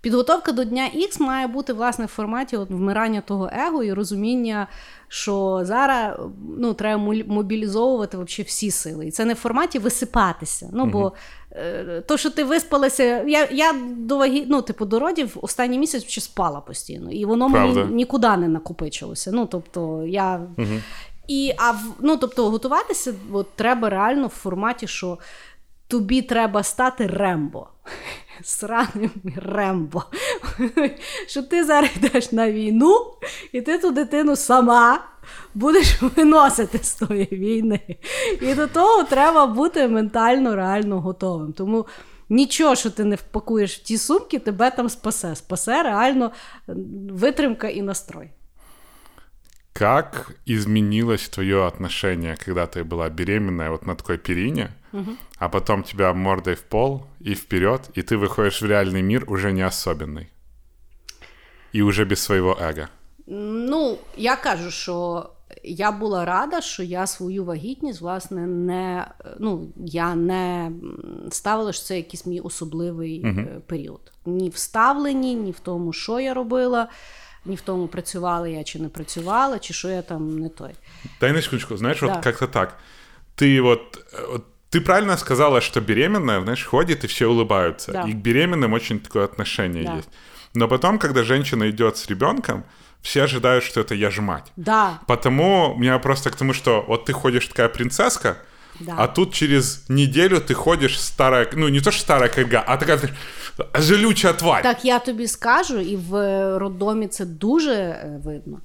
підготовка до Дня Х має бути власне в форматі от, вмирання того его і розуміння, що зараз ну, треба мобілізовувати вообще всі сили. І це не в форматі висипатися. Ну, бо е, то, що ти виспалася, я я до вагі, ну, типу, до родів останній місяць ще спала постійно, і воно Правда. мені нікуди не накопичилося. Ну, тобто, я... Угу. І, а ну, тобто, готуватися от, треба реально в форматі, що тобі треба стати рембо. Сраним рембо. Що ти зараз йдеш на війну, і ти ту дитину сама будеш виносити з тої війни. І до того треба бути ментально реально готовим. Тому нічого, що ти не впакуєш в ті сумки, тебе там спасе. Спасе реально витримка і настрой. Как изменилось твое отношение, когда ты была беременная вот на такой перине, угу. а потом тебя мордой в пол и вперед, и ты выходишь в реальный мир уже не особенный? І уже без свого его Ну, я кажу, що я була рада, що я свою вагітність, власне, не ну, я не ставила, що це якийсь мій особливий uh період. Ні в ставленні, ні в тому, що я робила ні в тому, працювала я чи не працювала, чи що я там не той. Дай на секундочку, знаешь, да. вот как-то так. Ты вот, вот ты правильно сказала, что беременная, знаешь, ходит и все улыбаются. Да. И к беременным очень такое отношение да. есть. Но потом, когда женщина идет с ребенком, все ожидают, что это я ж мать. Да. Потому у меня просто к тому, что вот ты ходишь такая принцесска, да. А тут через неделю ты ходишь старая, ну не то что старая корга, а така жалюча тварь. Так я тобі скажу, і в роддомі це дуже е, видно.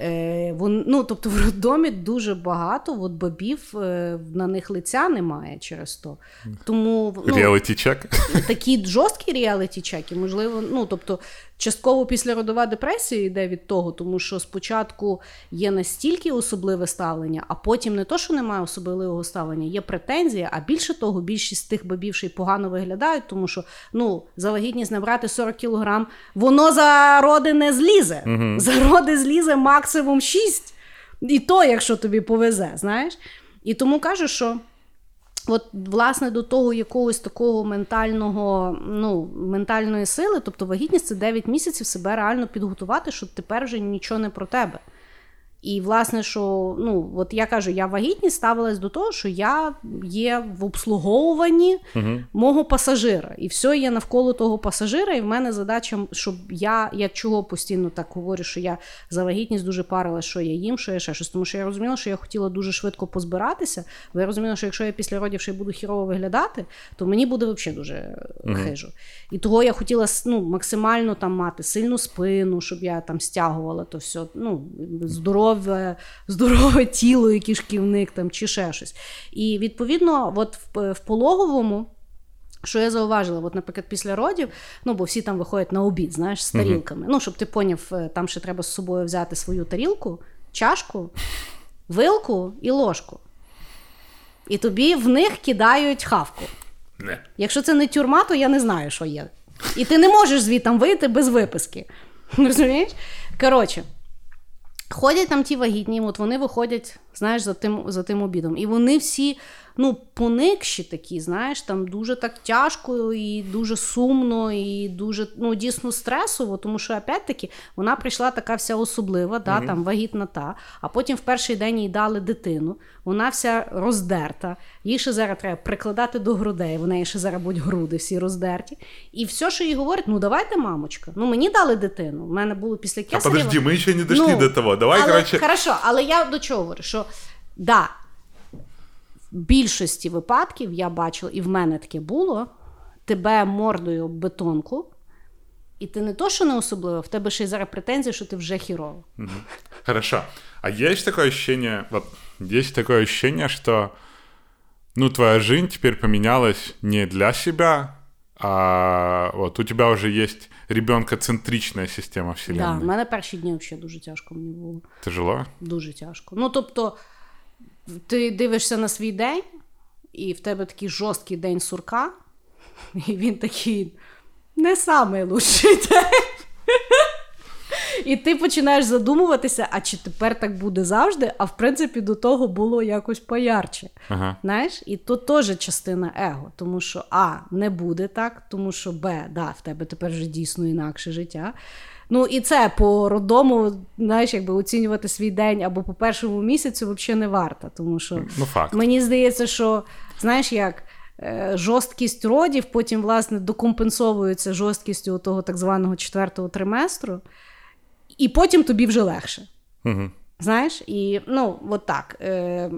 Е, вон, ну, Тобто в роддомі дуже багато от бабів, е, на них лиця немає через то. Тому ну, чек. Такі жорсткі реаліті чеки, можливо, ну тобто Частково післяродова депресія йде від того, тому що спочатку є настільки особливе ставлення, а потім не то, що немає особливого ставлення, є претензія. А більше того, більшість тих бабів ще й погано виглядають, тому що ну за вагітність набрати 40 кілограм, воно за роди не злізе. Угу. За роди злізе максимум 6. І то, якщо тобі повезе, знаєш. І тому кажу, що. От, власне, до того якогось такого ментального, ну, ментальної сили, тобто вагітність це 9 місяців себе реально підготувати, щоб тепер вже нічого не про тебе. І, власне, що ну, от я кажу, я вагітність ставилась до того, що я є в обслуговуванні uh мого пасажира. І все є навколо того пасажира. І в мене задача, щоб я я чого постійно так говорю, що я за вагітність дуже парила, що я їм, що я ще щось. Тому що я розуміла, що я хотіла дуже швидко позбиратися. Бо я розуміла, що якщо я після родів ще буду хірово виглядати, то мені буде взагалі дуже uh хижо. І того я хотіла ну, максимально там мати сильну спину, щоб я там стягувала то все. ну, здоров'я здорове здорове тіло, і кишківник там, чи ще щось. І відповідно, от в, в пологовому. Що я зауважила, от, наприклад, після родів, ну бо всі там виходять на обід, знаєш, з тарілками. Ну, щоб ти поняв, е, там ще треба з собою взяти свою тарілку, чашку, вилку і ложку. І тобі в них кидають хавку. Не. Якщо це не тюрма, то я не знаю, що є. І ти не можеш звідти вийти без виписки. Розумієш? Коротше, ходять там ті вагітні, от вони виходять, знаєш, за тим, за тим обідом. І вони всі, ну, поникші такі, знаєш, там дуже так тяжко і дуже сумно, і дуже ну, дійсно стресово, тому що, опять-таки, вона прийшла така вся особлива, да, там вагітна та, а потім в перший день їй дали дитину, вона вся роздерта, їй ще зараз треба прикладати до грудей, в неї ще зараз будуть груди всі роздерті. І все, що їй говорять, ну давайте, мамочка, ну мені дали дитину. У мене було після А кесарєва. подожди, мы еще не дошли до того. Давай, але, короче... Хорошо, але я до чого говорю, що да, більшості випадків я бачила, і в мене таке було: тебе мордою бетонку, і ти не то, що не особливо, в тебе ще й зараз претензії, що ти вже хірово. Хорошо. А есть такое ощущение, вот, есть такое ощущение, что, ну, твоя жизнь теперь поменялась не для себя, а вот у тебя уже есть ребенкоцентричная система Да, вселенной. в мене перші дні взагалі дуже тяжко мені було. Тяжело? Дуже тяжко. Ну, тобто, ти дивишся на свій день, і в тебе такий жорсткий день сурка, і він такий не самий лучший день. І ти починаєш задумуватися, а чи тепер так буде завжди, а в принципі до того було якось поярче. Ага. Знаєш, і то теж частина его. Тому що А, не буде так, тому що Б, да, в тебе тепер вже дійсно інакше життя. Ну і це по роддому, знаєш, якби оцінювати свій день або по першому місяцю взагалі не варто. Тому що Ну, факт. мені здається, що знаєш як. е, Жорсткість родів потім, власне, докомпенсовується жорсткістю того так званого четвертого триместру, і потім тобі вже легше. Мгм. Знаєш, і ну, от так. Е,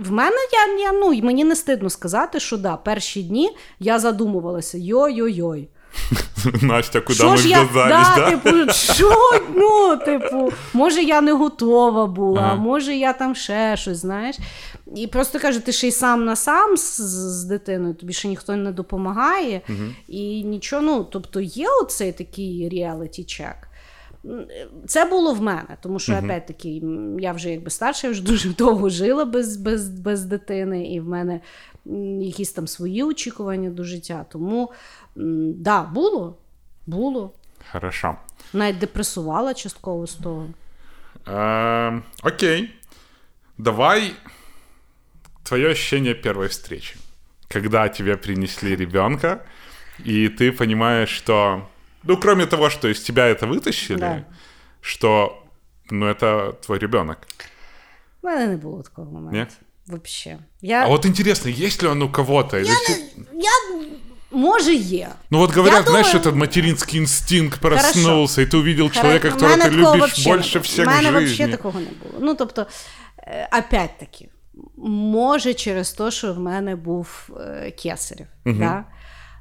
в мене я, я ну, мені не стидно сказати, що да, перші дні я задумувалася: йой-йой-йой. Настя, куда Що мы ж я, ввязались, да? типу, що, ну, типу, може, я не готова була, Ага. може, я там ще щось, знаєш. І просто кажу, ти ще й сам на сам з, з дитиною, тобі ще ніхто не допомагає, і нічого, ну, тобто є оцей такий реаліті чек. Це було в мене, тому що, опять-таки, я вже якби старша, я вже дуже довго жила без, без, без дитини, і в мене якісь там свої очікування до життя. Тому, да, було, було. Хорошо. Навіть депресувала частково з того. Эм, Окей. Давай твое ощущение первой встречи. Когда тебе принесли ребенка, и ты понимаешь, что... Ну, кроме того, что из тебя это вытащили, Да. что, ну, это твой ребенок. У мене не було такого моменту. Ні? Вообще. Я, А вот интересно, есть ли он у кого-то? Или ты- я, може, є. Ну вот говорят, Я знаешь, думаю- этот материнский инстинкт проснулся, и ты увидел человека, Хорошо. которого В ты мене такого любишь вообще не больше було. всех В мене в взагалі жизни. такого не було. Ну, тобто, е, опять-таки, може через те, що в мене був е, кесарів. Да?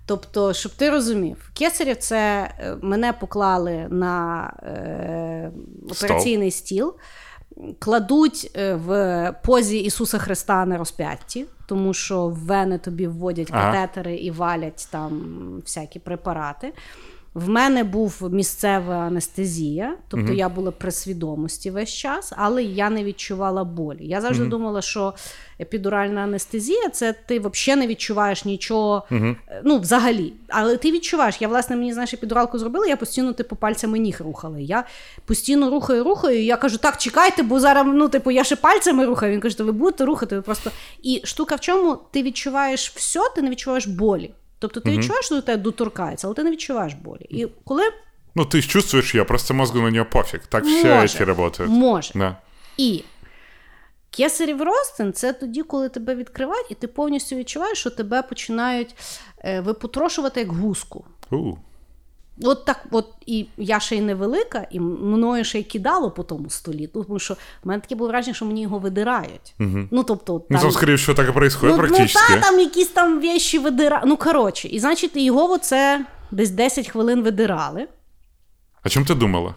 Тобто, щоб ти розумів, кесарів це е, мене поклали на е, операційний стіл. Кладуть е, в позі Ісуса Христа на розп'ятті, тому що в вени тобі вводять Ага. катетери і валять там всякі препарати. В мене був місцева анестезія, тобто я була при свідомості весь час, але я не відчувала болі. Я завжди думала, що епідуральна анестезія це ти взагалі не відчуваєш нічого, е, ну взагалі. Але ти відчуваєш. Я, власне, мені знаєш, епідуралку зробила, я постійно типу пальцями ніг рухала. Я постійно рухаю, рухаю. І я кажу, так, чекайте, бо зараз, ну, типу, я ще пальцями рухаю. Він каже, то ви будете рухати, ви просто. І штука в чому ти відчуваєш все, ти не відчуваєш болі. Тобто ти відчуваєш, що до тебе доторкається, але ти не відчуваєш болі. І коли Ну, ты чувствуєш, я просто мозгу на нього пофіг. Так все ці працюють. Може. Да. І кесарів розтин це тоді, коли тебе відкривають, і ти повністю відчуваєш, що тебе починають е, випотрошувати як гуску. У. От так, от і я ще й невелика, і мною ще й кидало по тому столі. Ну, Тому що в мене таке було враження, що мені його видирають. Ну, тобто, Ну, там, скорее всего, так и происходит ну. Ну, та, там якісь там вещі видирають. Ну, коротше, і значить, його це десь 10 хвилин видирали. О чем ты думала?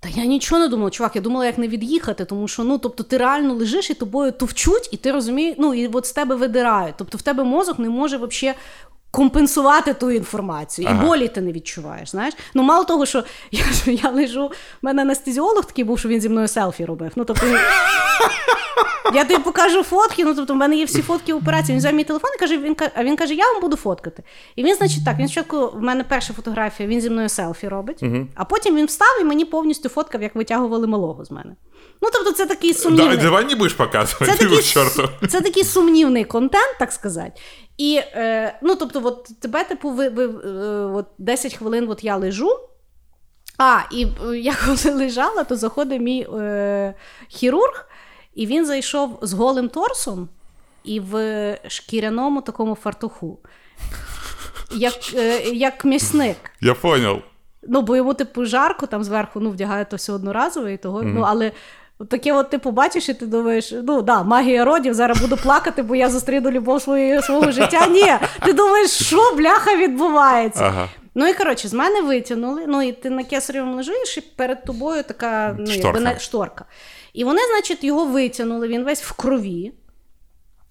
Та я нічого не думала, чувак, я думала, як не від'їхати, тому що ну, тобто, ти реально лежиш і тобою товчуть, і ти розумієш, ну і от з тебе видирають. Тобто в тебе мозок не може взагалі компенсувати ту інформацію. Ага. І болі ти не відчуваєш. знаєш. Ну, мало того, що я, я лежу, в мене анестезіолог такий був, що він зі мною селфі робив. Ну, тобто, я тобі покажу фотки, ну тобто в мене є всі фотки операції. Він взяв мій телефон і каже, він, а він каже, я вам буду фоткати. І він, значить, так, він спочатку, в мене перша фотографія, він зі мною селфі робить, а потім він встав і мені повністю фоткав, як витягували малого з мене. Ну, тобто, це такий Да, сумнівний. давай не будешь показывать, Це такий, к черту. це такий сумнівний контент, так сказати. І е, ну, тобто, от тебе, типу, ви, ви, е, от 10 хвилин от я лежу. А, і е, я коли лежала, то заходить мій е, хірург, і він зайшов з голим торсом і в шкіряному такому фартуху. Як, е, як м'ясник. Я понял. Ну, бо йому, типу, жарко там зверху, ну, вдягає то все одноразове і того. Ну, але таке, от, типу, бачиш, і ти думаєш, ну да, магія родів, зараз буду плакати, бо я зустріну любов своєї, свого життя. Ні, ти думаєш, що бляха відбувається? Ага. Ну і коротше, з мене витягнули. Ну і ти на кесаревому лежиш, і перед тобою така ну, якби, Шторка. на- шторка. І вони, значить, його витягнули, він весь в крові.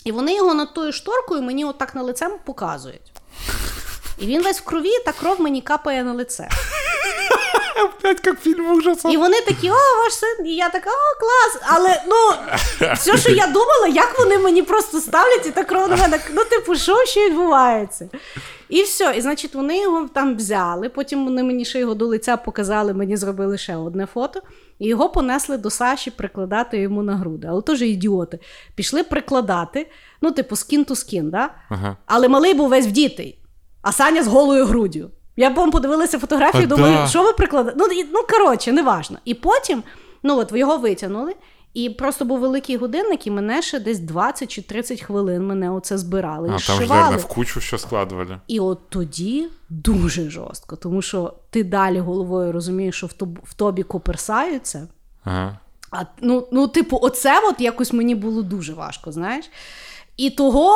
І вони його над тою шторкою мені отак на лицем показують. І він весь в крові, та кров мені капає на лице. Блять, как фильм ужасов. І вони такі, о, ваш син, і я така, о, клас. Але ну, все, що я думала, як вони мені просто ставлять і так кров на мене. Ну, типу, що ще відбувається? І все. І значить, вони його там взяли. Потім вони мені ще його до лиця показали, мені зробили ще одне фото. І його понесли до Саші прикладати йому на груди. Але теж ідіоти. Пішли прикладати, ну, типу, скін ту скін, да? Ага. Але малий був весь вдітий, а Саня з голою груддю. Я б вам подивилася фотографію, А, думаю, да. що ви прикладаєте? Ну, і- ну коротше, неважно. І потім, ну от його витягнули, і просто був великий годинник, і мене ще десь 20 чи 30 хвилин мене оце збирали. А, там наверное, в кучу все складывали. І от тоді дуже жорстко, тому що ти далі головою розумієш, що в, тоб- в тобі коперсаються. Ага. А, ну, ну, типу, оце от якось мені було дуже важко, знаєш. І того,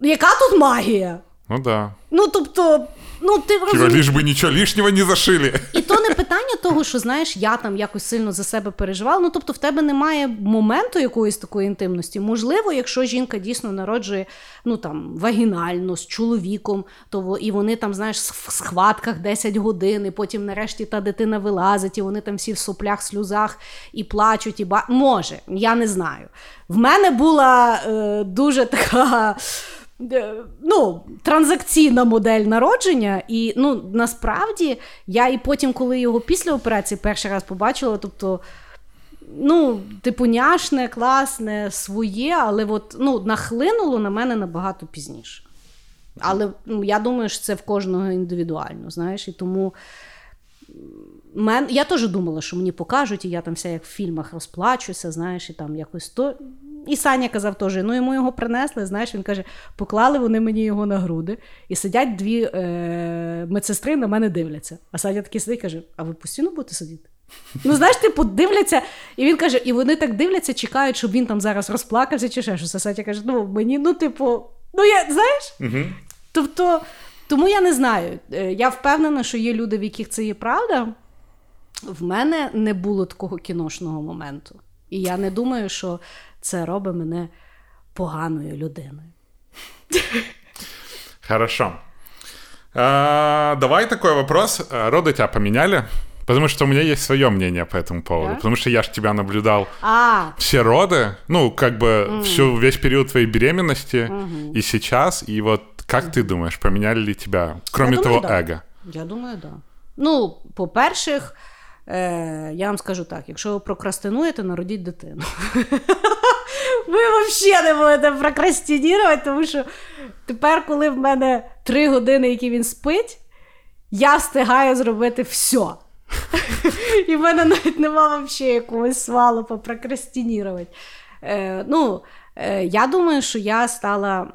яка тут магія? Ну да. Ну, тобто, ну ти розумієш. лишь бы ничего лишнего не зашили. І то не питання того, що знаєш, я там якось сильно за себе переживала. Ну тобто, в тебе немає моменту якоїсь такої інтимності. Можливо, якщо жінка дійсно народжує ну там вагінально з чоловіком, то і вони там, знаєш, в схватках 10 годин, і потім нарешті та дитина вилазить, і вони там всі в соплях, сльозах і плачуть, і ба може, я не знаю. В мене була е, дуже така. Е, Ну, транзакційна модель народження, і ну насправді я і потім, коли його після операції перший раз побачила, тобто, ну, типу, няшне, класне, своє, але от, ну, нахлинуло на мене набагато пізніше. Але ну, я думаю, що це в кожного індивідуально, знаєш, і тому. Мен... Я теж думала, що мені покажуть, і я там вся як в фільмах розплачуся, знаєш, і там якось то. І Саня казав теж, ну йому його принесли, знаєш, він каже, поклали вони мені його на груди, і сидять дві е... медсестри на мене дивляться. А Саня такий сидить каже: А ви постійно будете сидіти? Ну, знаєш, типу, дивляться, і він каже, і вони так дивляться, чекають, щоб він там зараз розплакався чи ще щось. А Сатя каже: ну мені, ну, типу, ну я знаєш? Тобто, тому я не знаю. Е, Я впевнена, що є люди, в яких це є правда. В мене не було такого кіношного моменту. І я не думаю, що це робить мене поганою людиною. Хорошо. А, давай такой вопрос. А, Роды тебя поменяли? Потому что у меня есть свое мнение по этому поводу. Да? Потому что я ж тебя наблюдал А, все роды, ну, как бы всю, весь период твоей беременности и сейчас. И вот как ты думаешь, поменяли ли тебя, кроме Я того, думаю, да. эго? Я думаю. Да. Ну, по-перше, е, я вам скажу так: якщо ви прокрастинуєте, народіть дитину. Ви взагалі не будете прокрастинувати, тому що тепер, коли в мене три години, які він спить, я встигаю зробити все. І в мене навіть нема взагалі якогось свалу попрокрастинувати. Е, ну, я думаю, що я стала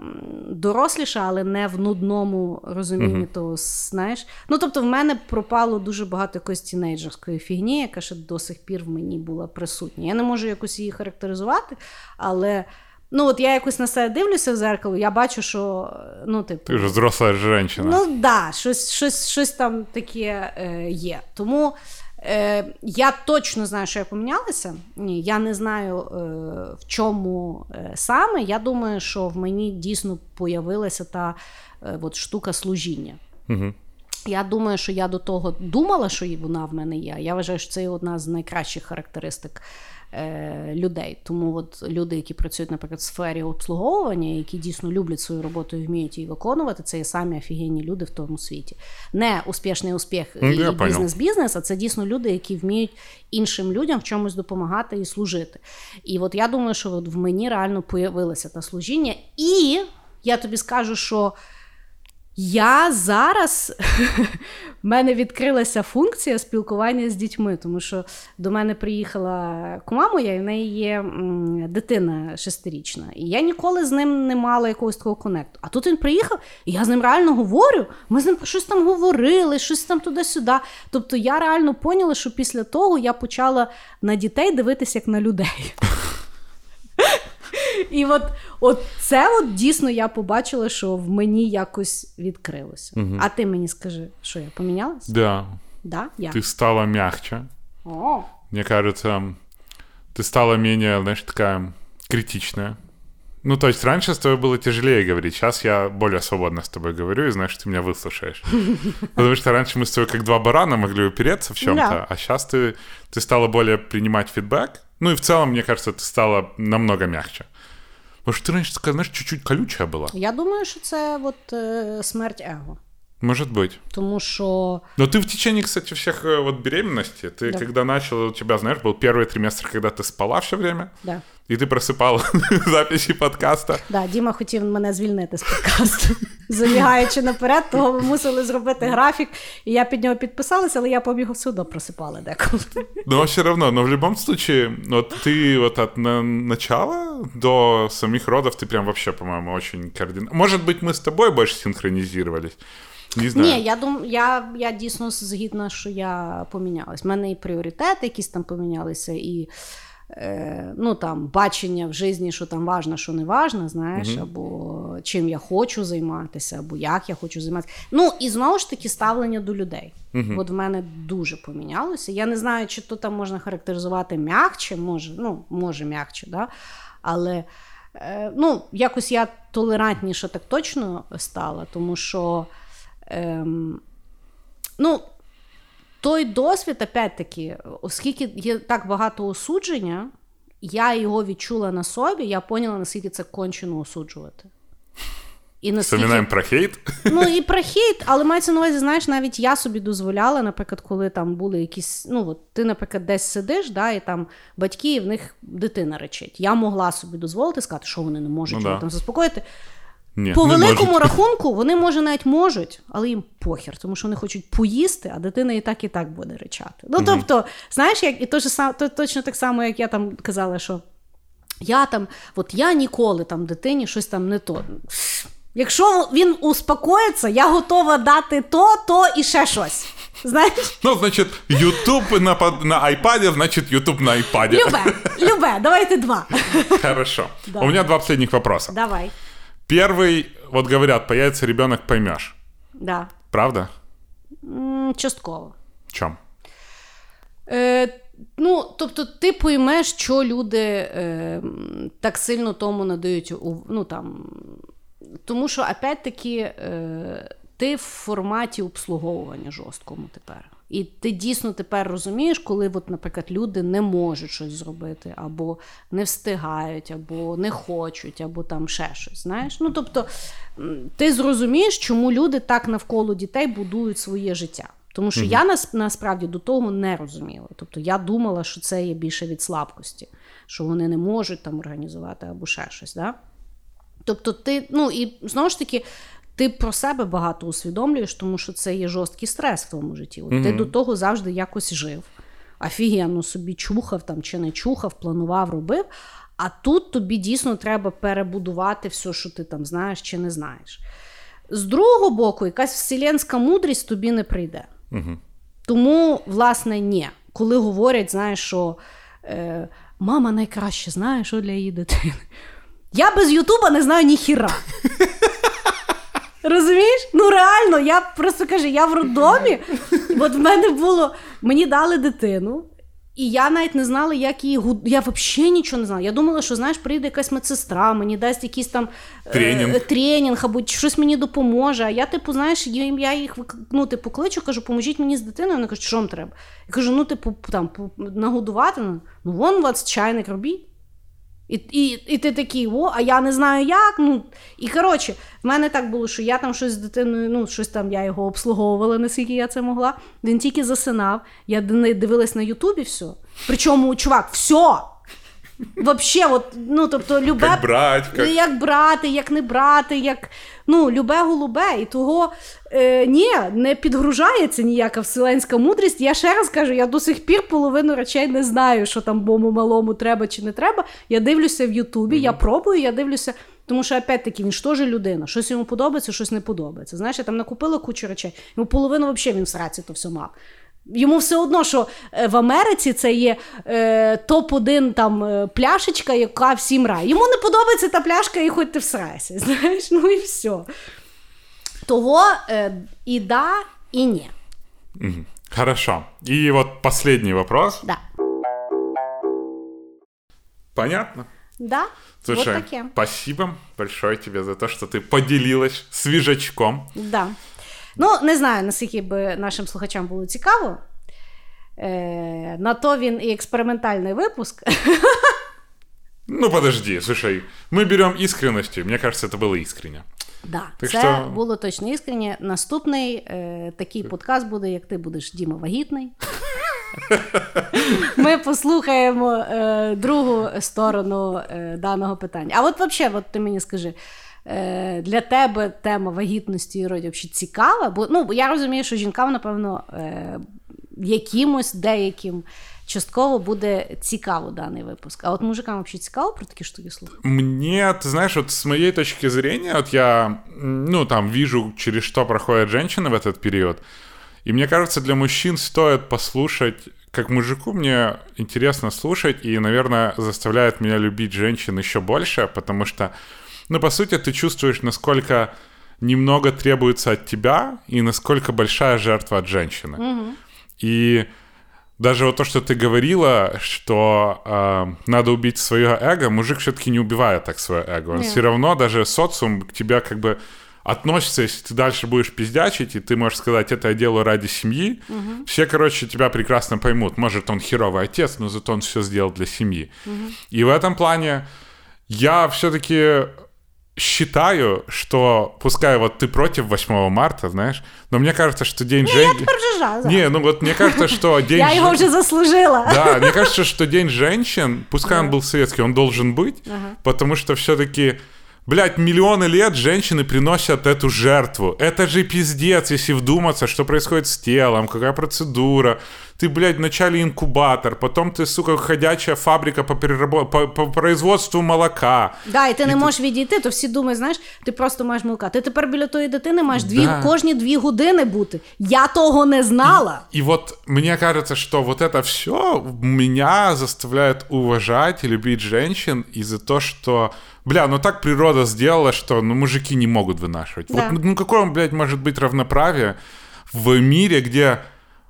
доросліша, але не в нудному розумінні того, знаєш. Ну, тобто, в мене пропало дуже багато якоїсь тінейджерської фігні, яка ще до сих пір в мені була присутня. Я не можу якось її характеризувати, але. Ну, от я якось на себе дивлюся в зеркало, я бачу, що ну, типу, Ты же взрослая женщина. Ну так, да, щось, щось, щось там таке е, є. Тому Е, Я точно знаю, що я помінялася. Ні, я не знаю е, в чому е, саме. Я думаю, що в мені дійсно появилася та е, от штука служіння. Угу. Я думаю, що я до того думала, що вона в мене є. Я вважаю, що це одна з найкращих характеристик е, людей. Тому от люди, які працюють, наприклад, в сфері обслуговування, які дійсно люблять свою роботу і вміють її виконувати, це є самі офігенні люди в тому світі. Не успішний успіх Ну, і бізнес-бізнес, а це дійсно люди, які вміють іншим людям в чомусь допомагати і служити. І от я думаю, що от в мені реально появилося те служіння. І я тобі скажу, що. Я зараз в мене відкрилася функція спілкування з дітьми, тому що до мене приїхала кума моя, і в неї є дитина шестирічна. І я ніколи з ним не мала якогось такого конекту. А тут він приїхав, і я з ним реально говорю. Ми з ним щось там говорили, щось там туди-сюди. Тобто я реально поняла, що після того я почала на дітей дивитися як на людей. І от, от це от дійсно я побачила, що в мені якось відкрилося. Мгм. А ти мені скажи, що я помінялась? Да, Да? Я. ты стала мягче. О, Мне кажется, ты стала менее, знаешь, такая критичная. Ну, то есть раньше с тобой было тяжелее говорить, сейчас я более свободно с тобой говорю и знаю, что ты меня выслушаешь. Потому что раньше мы с тобой как два барана могли упереться в чем-то, Да. а сейчас ты, ты стала более принимать фидбэк. Ну и в целом, мне кажется, ты стала намного мягче. Потому ж ти раньше такая, знаешь, чуть-чуть колюча була. я думаю, що це от, е, смерть его. Может быть. Тому що Но ты в течение, кстати, всех э, вот беременности, ты Да. когда начала, у тебя, знаешь, был первый триместр, когда ты спала все время, да. и ты просыпала записи подкаста. Да, Діма хотів мене звільнити з подкасту. Забігаючи наперед, того ми мусили зробити графік, і я під нього підписалася, але я побігу все одно просипала деколи. Но все равно, но в любом случае, вот ты вот от на- начала до самих родов, ты прям вообще, по-моему, очень кардинально... Может быть, мы с тобой больше синхронизировались? Не знаю. Ні, я дум, я, я дійсно згідна, що я помінялась. У мене і пріоритети якісь там помінялися, і е, ну, там, бачення в житті, що там важно, що не важно, знаєш, Мгм. або чим я хочу займатися, або як я хочу займатися. Ну, і знову ж таки, ставлення до людей. Мгм. От в мене дуже помінялося. Я не знаю, чи то там можна характеризувати м'якче, може, ну, може м'якче, да? але е, ну, якось я толерантніше так точно стала, тому що. Ем, ну, той досвід, опять-таки, оскільки є так багато осудження, я його відчула на собі, я поняла, наскільки це кончено осуджувати. І наскільки... Вспоминаем про хейт. Ну і про хейт, але мається на увазі, знаєш, навіть я собі дозволяла, наприклад, коли там були якісь. Ну, от ти, наприклад, десь сидиш, да, і там батьки, і в них дитина речить. Я могла собі дозволити сказати, що вони не можуть Ну, да. там заспокоїти. Ні, По великому можуть. рахунку вони, може, навіть можуть, але їм похер, тому що вони хочуть поїсти, а дитина і так і так буде речати. Ну, тобто, знаєш, як і то ж то, точно так само, як я там казала, що я там, от я ніколи там дитині щось там не то. Якщо він успокоїться, я готова дати то, то і ще щось. Знаєш, Ну, значит, YouTube на, на iPad, значит, YouTube на iPad. любе, любе, давайте два. Хорошо. Да. У меня два последних вопроса. Давай. Первый, вот говорят, появится ребенок, поймешь. Да. Правда? М, Частково. В чем? Е, ну, тобто, ти поймеш, що люди е, так сильно тому надають у- ну, там, тому що, опять-таки, е, ти в форматі обслуговування жорсткому тепер. І ти дійсно тепер розумієш, коли, от, наприклад, люди не можуть щось зробити, або не встигають, або не хочуть, або там ще щось. Знаєш? Ну, тобто, ти зрозумієш, чому люди так навколо дітей будують своє життя. Тому що я нас, насправді до того не розуміла. Тобто я думала, що це є більше від слабкості, що вони не можуть там організувати або ще щось. Да? Тобто, ти, ну і знову ж таки, ти про себе багато усвідомлюєш, тому що це є жорсткий стрес в твоєму житті. От Ти до того завжди якось жив. Офігенно собі чухав там чи не чухав, планував, робив. А тут тобі дійсно треба перебудувати все, що ти там знаєш чи не знаєш. З другого боку, якась вселенська мудрість тобі не прийде. Мгм. Тому, власне, ні. Коли говорять, знаєш, що е, мама найкраще знає, що для її дитини. Я без Ютуба не знаю ні хіра. Розумієш? Ну реально, я просто кажу, я в роддомі, от в мене було, мені дали дитину. І я навіть не знала, як її гуд... Я взагалі нічого не знала. Я думала, що знаєш, прийде якась медсестра, мені дасть якийсь там Тренінг. Е, тренінг або щось мені допоможе. А я, типу, знаєш, я їх ну, типу, кличу, кажу, поможіть мені з дитиною. Вони кажуть, що вам треба? Я кажу, ну, типу, там нагодувати. Ну, вон у вас чайник робіть. І, і, і ти такий, о, а я не знаю як. Ну, і коротше, в мене так було, що я там щось з дитиною, ну, щось там я його обслуговувала, наскільки я це могла. Він тільки засинав. Я дивилась на Ютубі все. Причому, чувак, все. Вообще, от, ну, тобто, любе Как брать, Ну, как... як брати, як не брати, як ну, любе голубе. І того е, ні, не підгружається ніяка вселенська мудрість. Я ще раз кажу, я до сих пір половину речей не знаю, що там бому малому треба чи не треба. Я дивлюся в Ютубі, я пробую, я дивлюся. Тому що, опять-таки, він ж теж людина. Щось йому подобається, щось не подобається. Знаєш, я там накупила кучу речей. Йому половину взагалі він в сраці то все мав. Йому все одно, що е, в Америці це є е, топ-1 там е, пляшечка, яка всім рає. Йому не подобається та пляшка, і хоч ти всрайся. Знаєш, ну і все. Того е, і да, і ні. Хорошо. И вот последний вопрос. Да. Понятно? Да? Слушай, вот таке. спасибо большое тебе за то, что ты поделилась свежачком. Да. Ну, не знаю, наскільки би нашим слухачам було цікаво. Е, на то він і експериментальний випуск. Ну, подожди, слушай, мы берем искренностью. Мне кажется, это было искренне. Да, Так це що- було точно іскренне. Наступний е, такий подкаст буде, як ти будеш Діма вагітний. Ми послухаємо е, другу сторону е, даного питання. А от взагалі, от ти мені скажи, е, для тебе тема вагітності і родів взагалі цікава? Бо ну, я розумію, що жінкам, напевно, е, якимось деяким частково буде цікаво даний випуск. А от мужикам взагалі цікаво про такі штуки слухати? Мне, ты знаешь, вот с моей точки зрения, вот я, м, ну, там, вижу, через что проходят женщины в этот период, и мне кажется, для мужчин стоит послушать, как мужику мне интересно слушать, и, наверное, заставляет меня любить женщин еще больше, потому что, ну, по сути, ты чувствуешь, насколько немного требуется от тебя, и насколько большая жертва от женщины. И даже вот то, что ты говорила, что э, надо убить свое эго, мужик все-таки не убивает так свое эго. Он Нет. все равно даже социум к тебе как бы относится, если ты дальше будешь пиздячить, и ты можешь сказать, это я делаю ради семьи, все, короче, тебя прекрасно поймут. Может, он херовый отец, но зато он все сделал для семьи. И в этом плане я все-таки считаю, что, пускай вот ты против 8 марта, знаешь, но мне кажется, что День женщины... Ржажа, да. Не, ну вот мне кажется, что День Я жен- вже заслужила. Да, мне кажется, что День женщин, пускай он был советский, он должен быть, потому что все-таки, блядь, миллионы лет женщины приносят эту жертву. Это же пиздец, если вдуматься, что происходит с телом, какая процедура Ты, блядь, вначале инкубатор, потом ты, сука, ходячая фабрика по, перерабо- по, по производству молока. Да, і ти не можеш відійти, то всі думають, знаєш, ти просто маєш молока. Ти тепер біля тої дитини маєш дві, Да. кожні дві години бути. Я того не знала. И вот мне кажется, что вот это все меня заставляет уважать и любить женщин из-за того, что, бля, ну так природа сделала, что ну, мужики не могут вынашивать. Да. Вот ну какое, блядь, может быть равноправие в мире, где,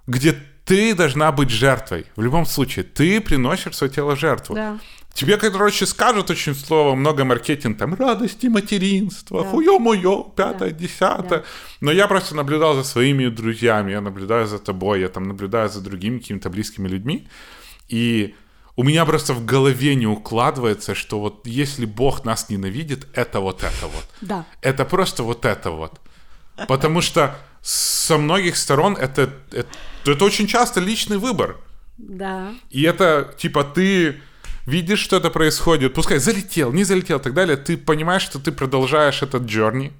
где ты должна быть жертвой. В любом случае, ты приносишь свое тело жертву. Да. Тебе, короче, скажут очень слово, много маркетинг, там, радости материнства, хуё-моё, пятое, десятое. Но я просто наблюдал за своими друзьями, я наблюдаю за тобой, я там наблюдаю за другими какими-то близкими людьми. И у меня просто в голове не укладывается, что вот если Бог нас ненавидит, это вот это вот. Да. Это просто вот это вот. Потому что со многих сторон это, это, это очень часто личный выбор. Да. И это, типа, ты видишь, что это происходит, пускай залетел, не залетел и так далее, ты понимаешь, что ты продолжаешь этот journey,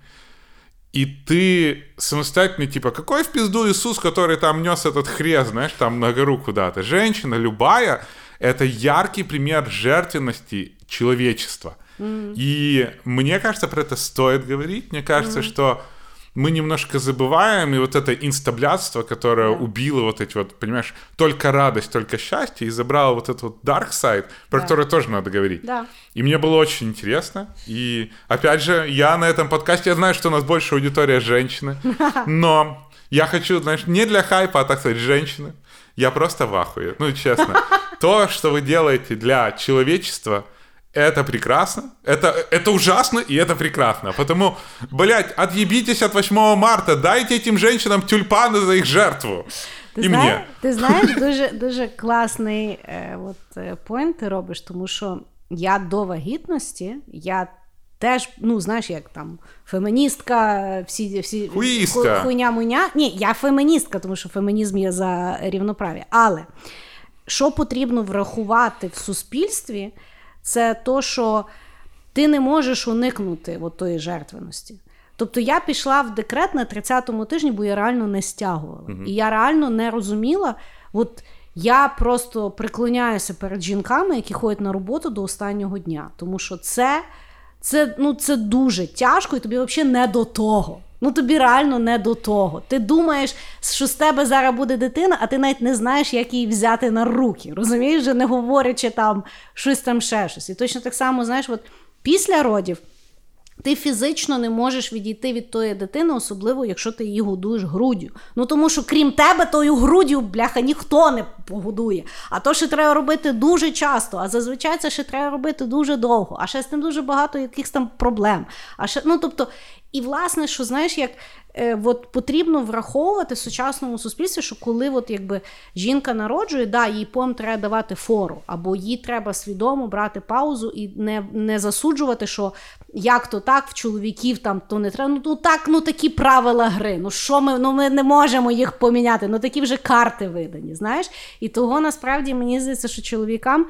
и ты самостоятельно, типа, какой в пизду Иисус, который там нес этот хрест, знаешь, там на гору куда-то. Женщина любая — это яркий пример жертвенности человечества. И мне кажется, про это стоит говорить. Мне кажется, что мы немножко забываем, и вот это инстаблядство, которое Да. убило вот эти вот, понимаешь, только радость, только счастье, и забрало вот этот вот dark side, про Да. который тоже надо говорить. Да. И мне было очень интересно. И опять же, я на этом подкасте, я знаю, что у нас больше аудитория женщины, но я хочу, знаешь, не для хайпа, а так сказать, женщины. Я просто в ахуе. Ну, честно. То, что вы делаете для человечества, это прекрасно, это, это ужасно и это прекрасно. Потому, блядь, отъебитесь от 8 марта, дайте этим женщинам тюльпаны за их жертву. Ти, і знає, мені. ти знаєш, дуже, дуже класний е, от, е, поінт ти робиш, тому що я до вагітності, я теж, ну, знаєш, як там феміністка, всі, всі Хуїстка. хуйня муйня. Ні, я феміністка, тому що фемінізм є за рівноправ'я. Але що потрібно врахувати в суспільстві, Це то, що ти не можеш уникнути от тої жертвеності. Тобто я пішла в декрет на 30-му тижні, бо я реально не стягувала. І я реально не розуміла. От я просто приклоняюся перед жінками, які ходять на роботу до останнього дня. Тому що це, це, ну, це дуже тяжко, і тобі взагалі не до того. Ну тобі реально не до того. Ти думаєш, що з тебе зараз буде дитина, а ти навіть не знаєш, як її взяти на руки. Розумієш, вже не говорячи там щось там ще щось. І точно так само, знаєш, от після родів. Ти фізично не можеш відійти від тої дитини, особливо якщо ти її годуєш груддю. Ну тому що крім тебе, тою груддю, бляха, ніхто не погодує. А то ще треба робити дуже часто, а зазвичай це ще треба робити дуже довго. А ще з тим дуже багато якихось там проблем. А ще, ну тобто, і власне, що знаєш, як е, от потрібно враховувати сучасному суспільстві, що коли от якби жінка народжує, да, їй потім треба давати фору, або їй треба свідомо брати паузу і не, не засуджувати, що як то так, в чоловіків там то не треба. Ну, ну так, ну такі правила гри. Ну що ми ну ми не можемо їх поміняти? Ну такі вже карти видані, знаєш? І того насправді мені здається, що чоловікам.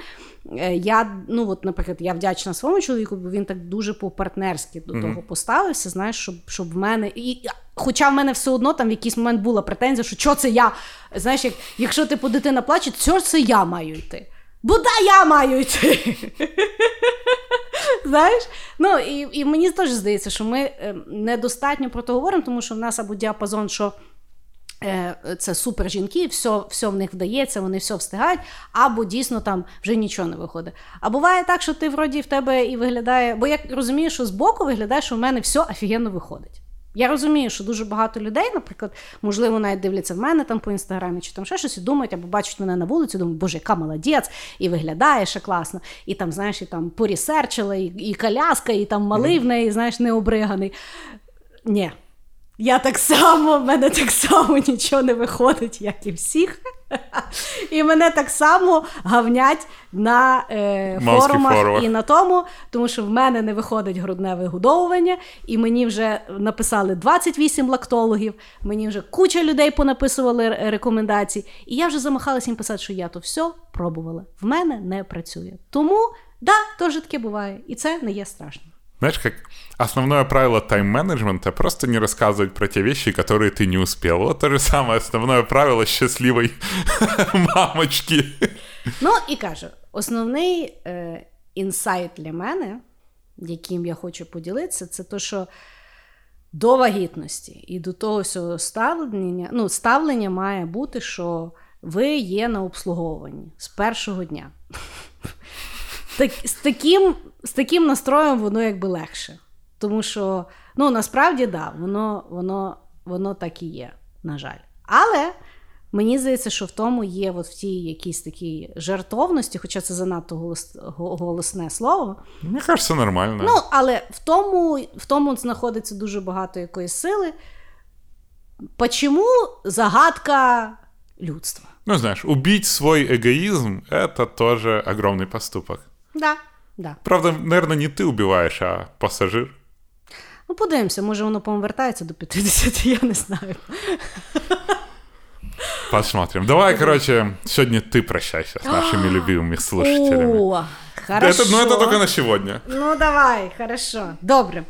Е, Я, ну от, наприклад, я вдячна своєму чоловіку, бо він так дуже по-партнерськи до того поставився, знаєш, щоб, щоб в мене. І, хоча в мене все одно там в якийсь момент була претензія, що що це я. Знаєш, як, якщо типу дитина плаче, що це я маю йти? Бо да, я маю йти. Знаєш? Ну і, і мені теж здається, що ми е, недостатньо про це говоримо, тому що в нас або діапазон, що. Е, Це супер жінки, все, все в них вдається, вони все встигають, або дійсно там вже нічого не виходить. А буває так, що ти вроді в тебе і виглядає, бо я розумію, що збоку виглядає, що в мене все офігенно виходить. Я розумію, що дуже багато людей, наприклад, можливо, навіть дивляться в мене там по інстаграмі чи там ще щось і думають, або бачать мене на вулиці, думають, боже, яка молодець, і виглядає ще класно. І там, знаєш, і там порісерчила, і, і коляска, і там малий в неї, знаєш, не обриганий. Ні. Я так само, в мене так само нічого не виходить, як і всіх. І мене так само гавнять на е, форумах форумах. і на тому, тому що в мене не виходить грудне вигодовування, і мені вже написали 28 лактологів, мені вже куча людей понаписували р- рекомендацій, і я вже замахалася їм писати, що я то все пробувала. В мене не працює. Тому, да, теж таке буває, і це не є страшно. Знаешь, как основное правило тайм-менеджмента — просто не рассказывать про те вещи, которые ты не успел. Вот то же самое основное правило счастливой мамочки. Ну і кажу, основний е, інсайт для мене, яким я хочу поділитися, це те, що до вагітності і до того всього ставлення, ну, ставлення має бути, що ви є на обслуговуванні з першого дня. Так, з, таким, з таким настроєм воно якби легше. Тому що, ну, насправді, да, воно, воно, воно так і є, на жаль. Але мені здається, що в тому є от в тій якійсь такій жертовності, хоча це занадто голос, го- голосне слово. Мне кажется, нормально. Ну, але в тому, в тому знаходиться дуже багато якоїсь сили. Почому загадка людства? Ну, знаешь, убить свой эгоизм — это тоже огромный поступок. Да, Да. Правда, наверное, не ты убиваешь, а пассажир. Ну, подивимося, може воно повертається до 50, я не знаю. Посмотрим. Давай, короче, сегодня ты прощайся с нашими любимыми слушателями. О, хорошо. Это, ну, это только на сегодня. Ну, давай, хорошо. Добре.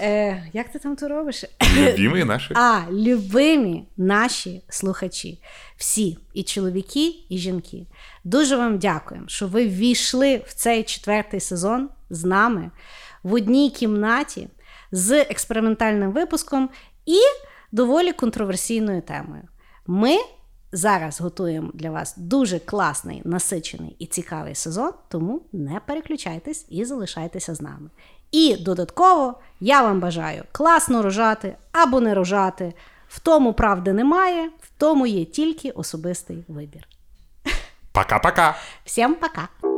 Е, як ти там то робиш? Любимые наши. А, любимі наші слухачі, всі, і чоловіки, і жінки. Дуже вам дякуємо, що ви ввійшли в цей четвертий сезон з нами в одній кімнаті з експериментальним випуском. і доволі контроверсійною темою. Ми зараз готуємо для вас дуже класний, насичений і цікавий сезон, тому не переключайтесь і залишайтеся з нами. І додатково я вам бажаю класно рожати або не рожати. В тому правди немає, в тому є тільки особистий вибір. Пока-пока. Всім пока!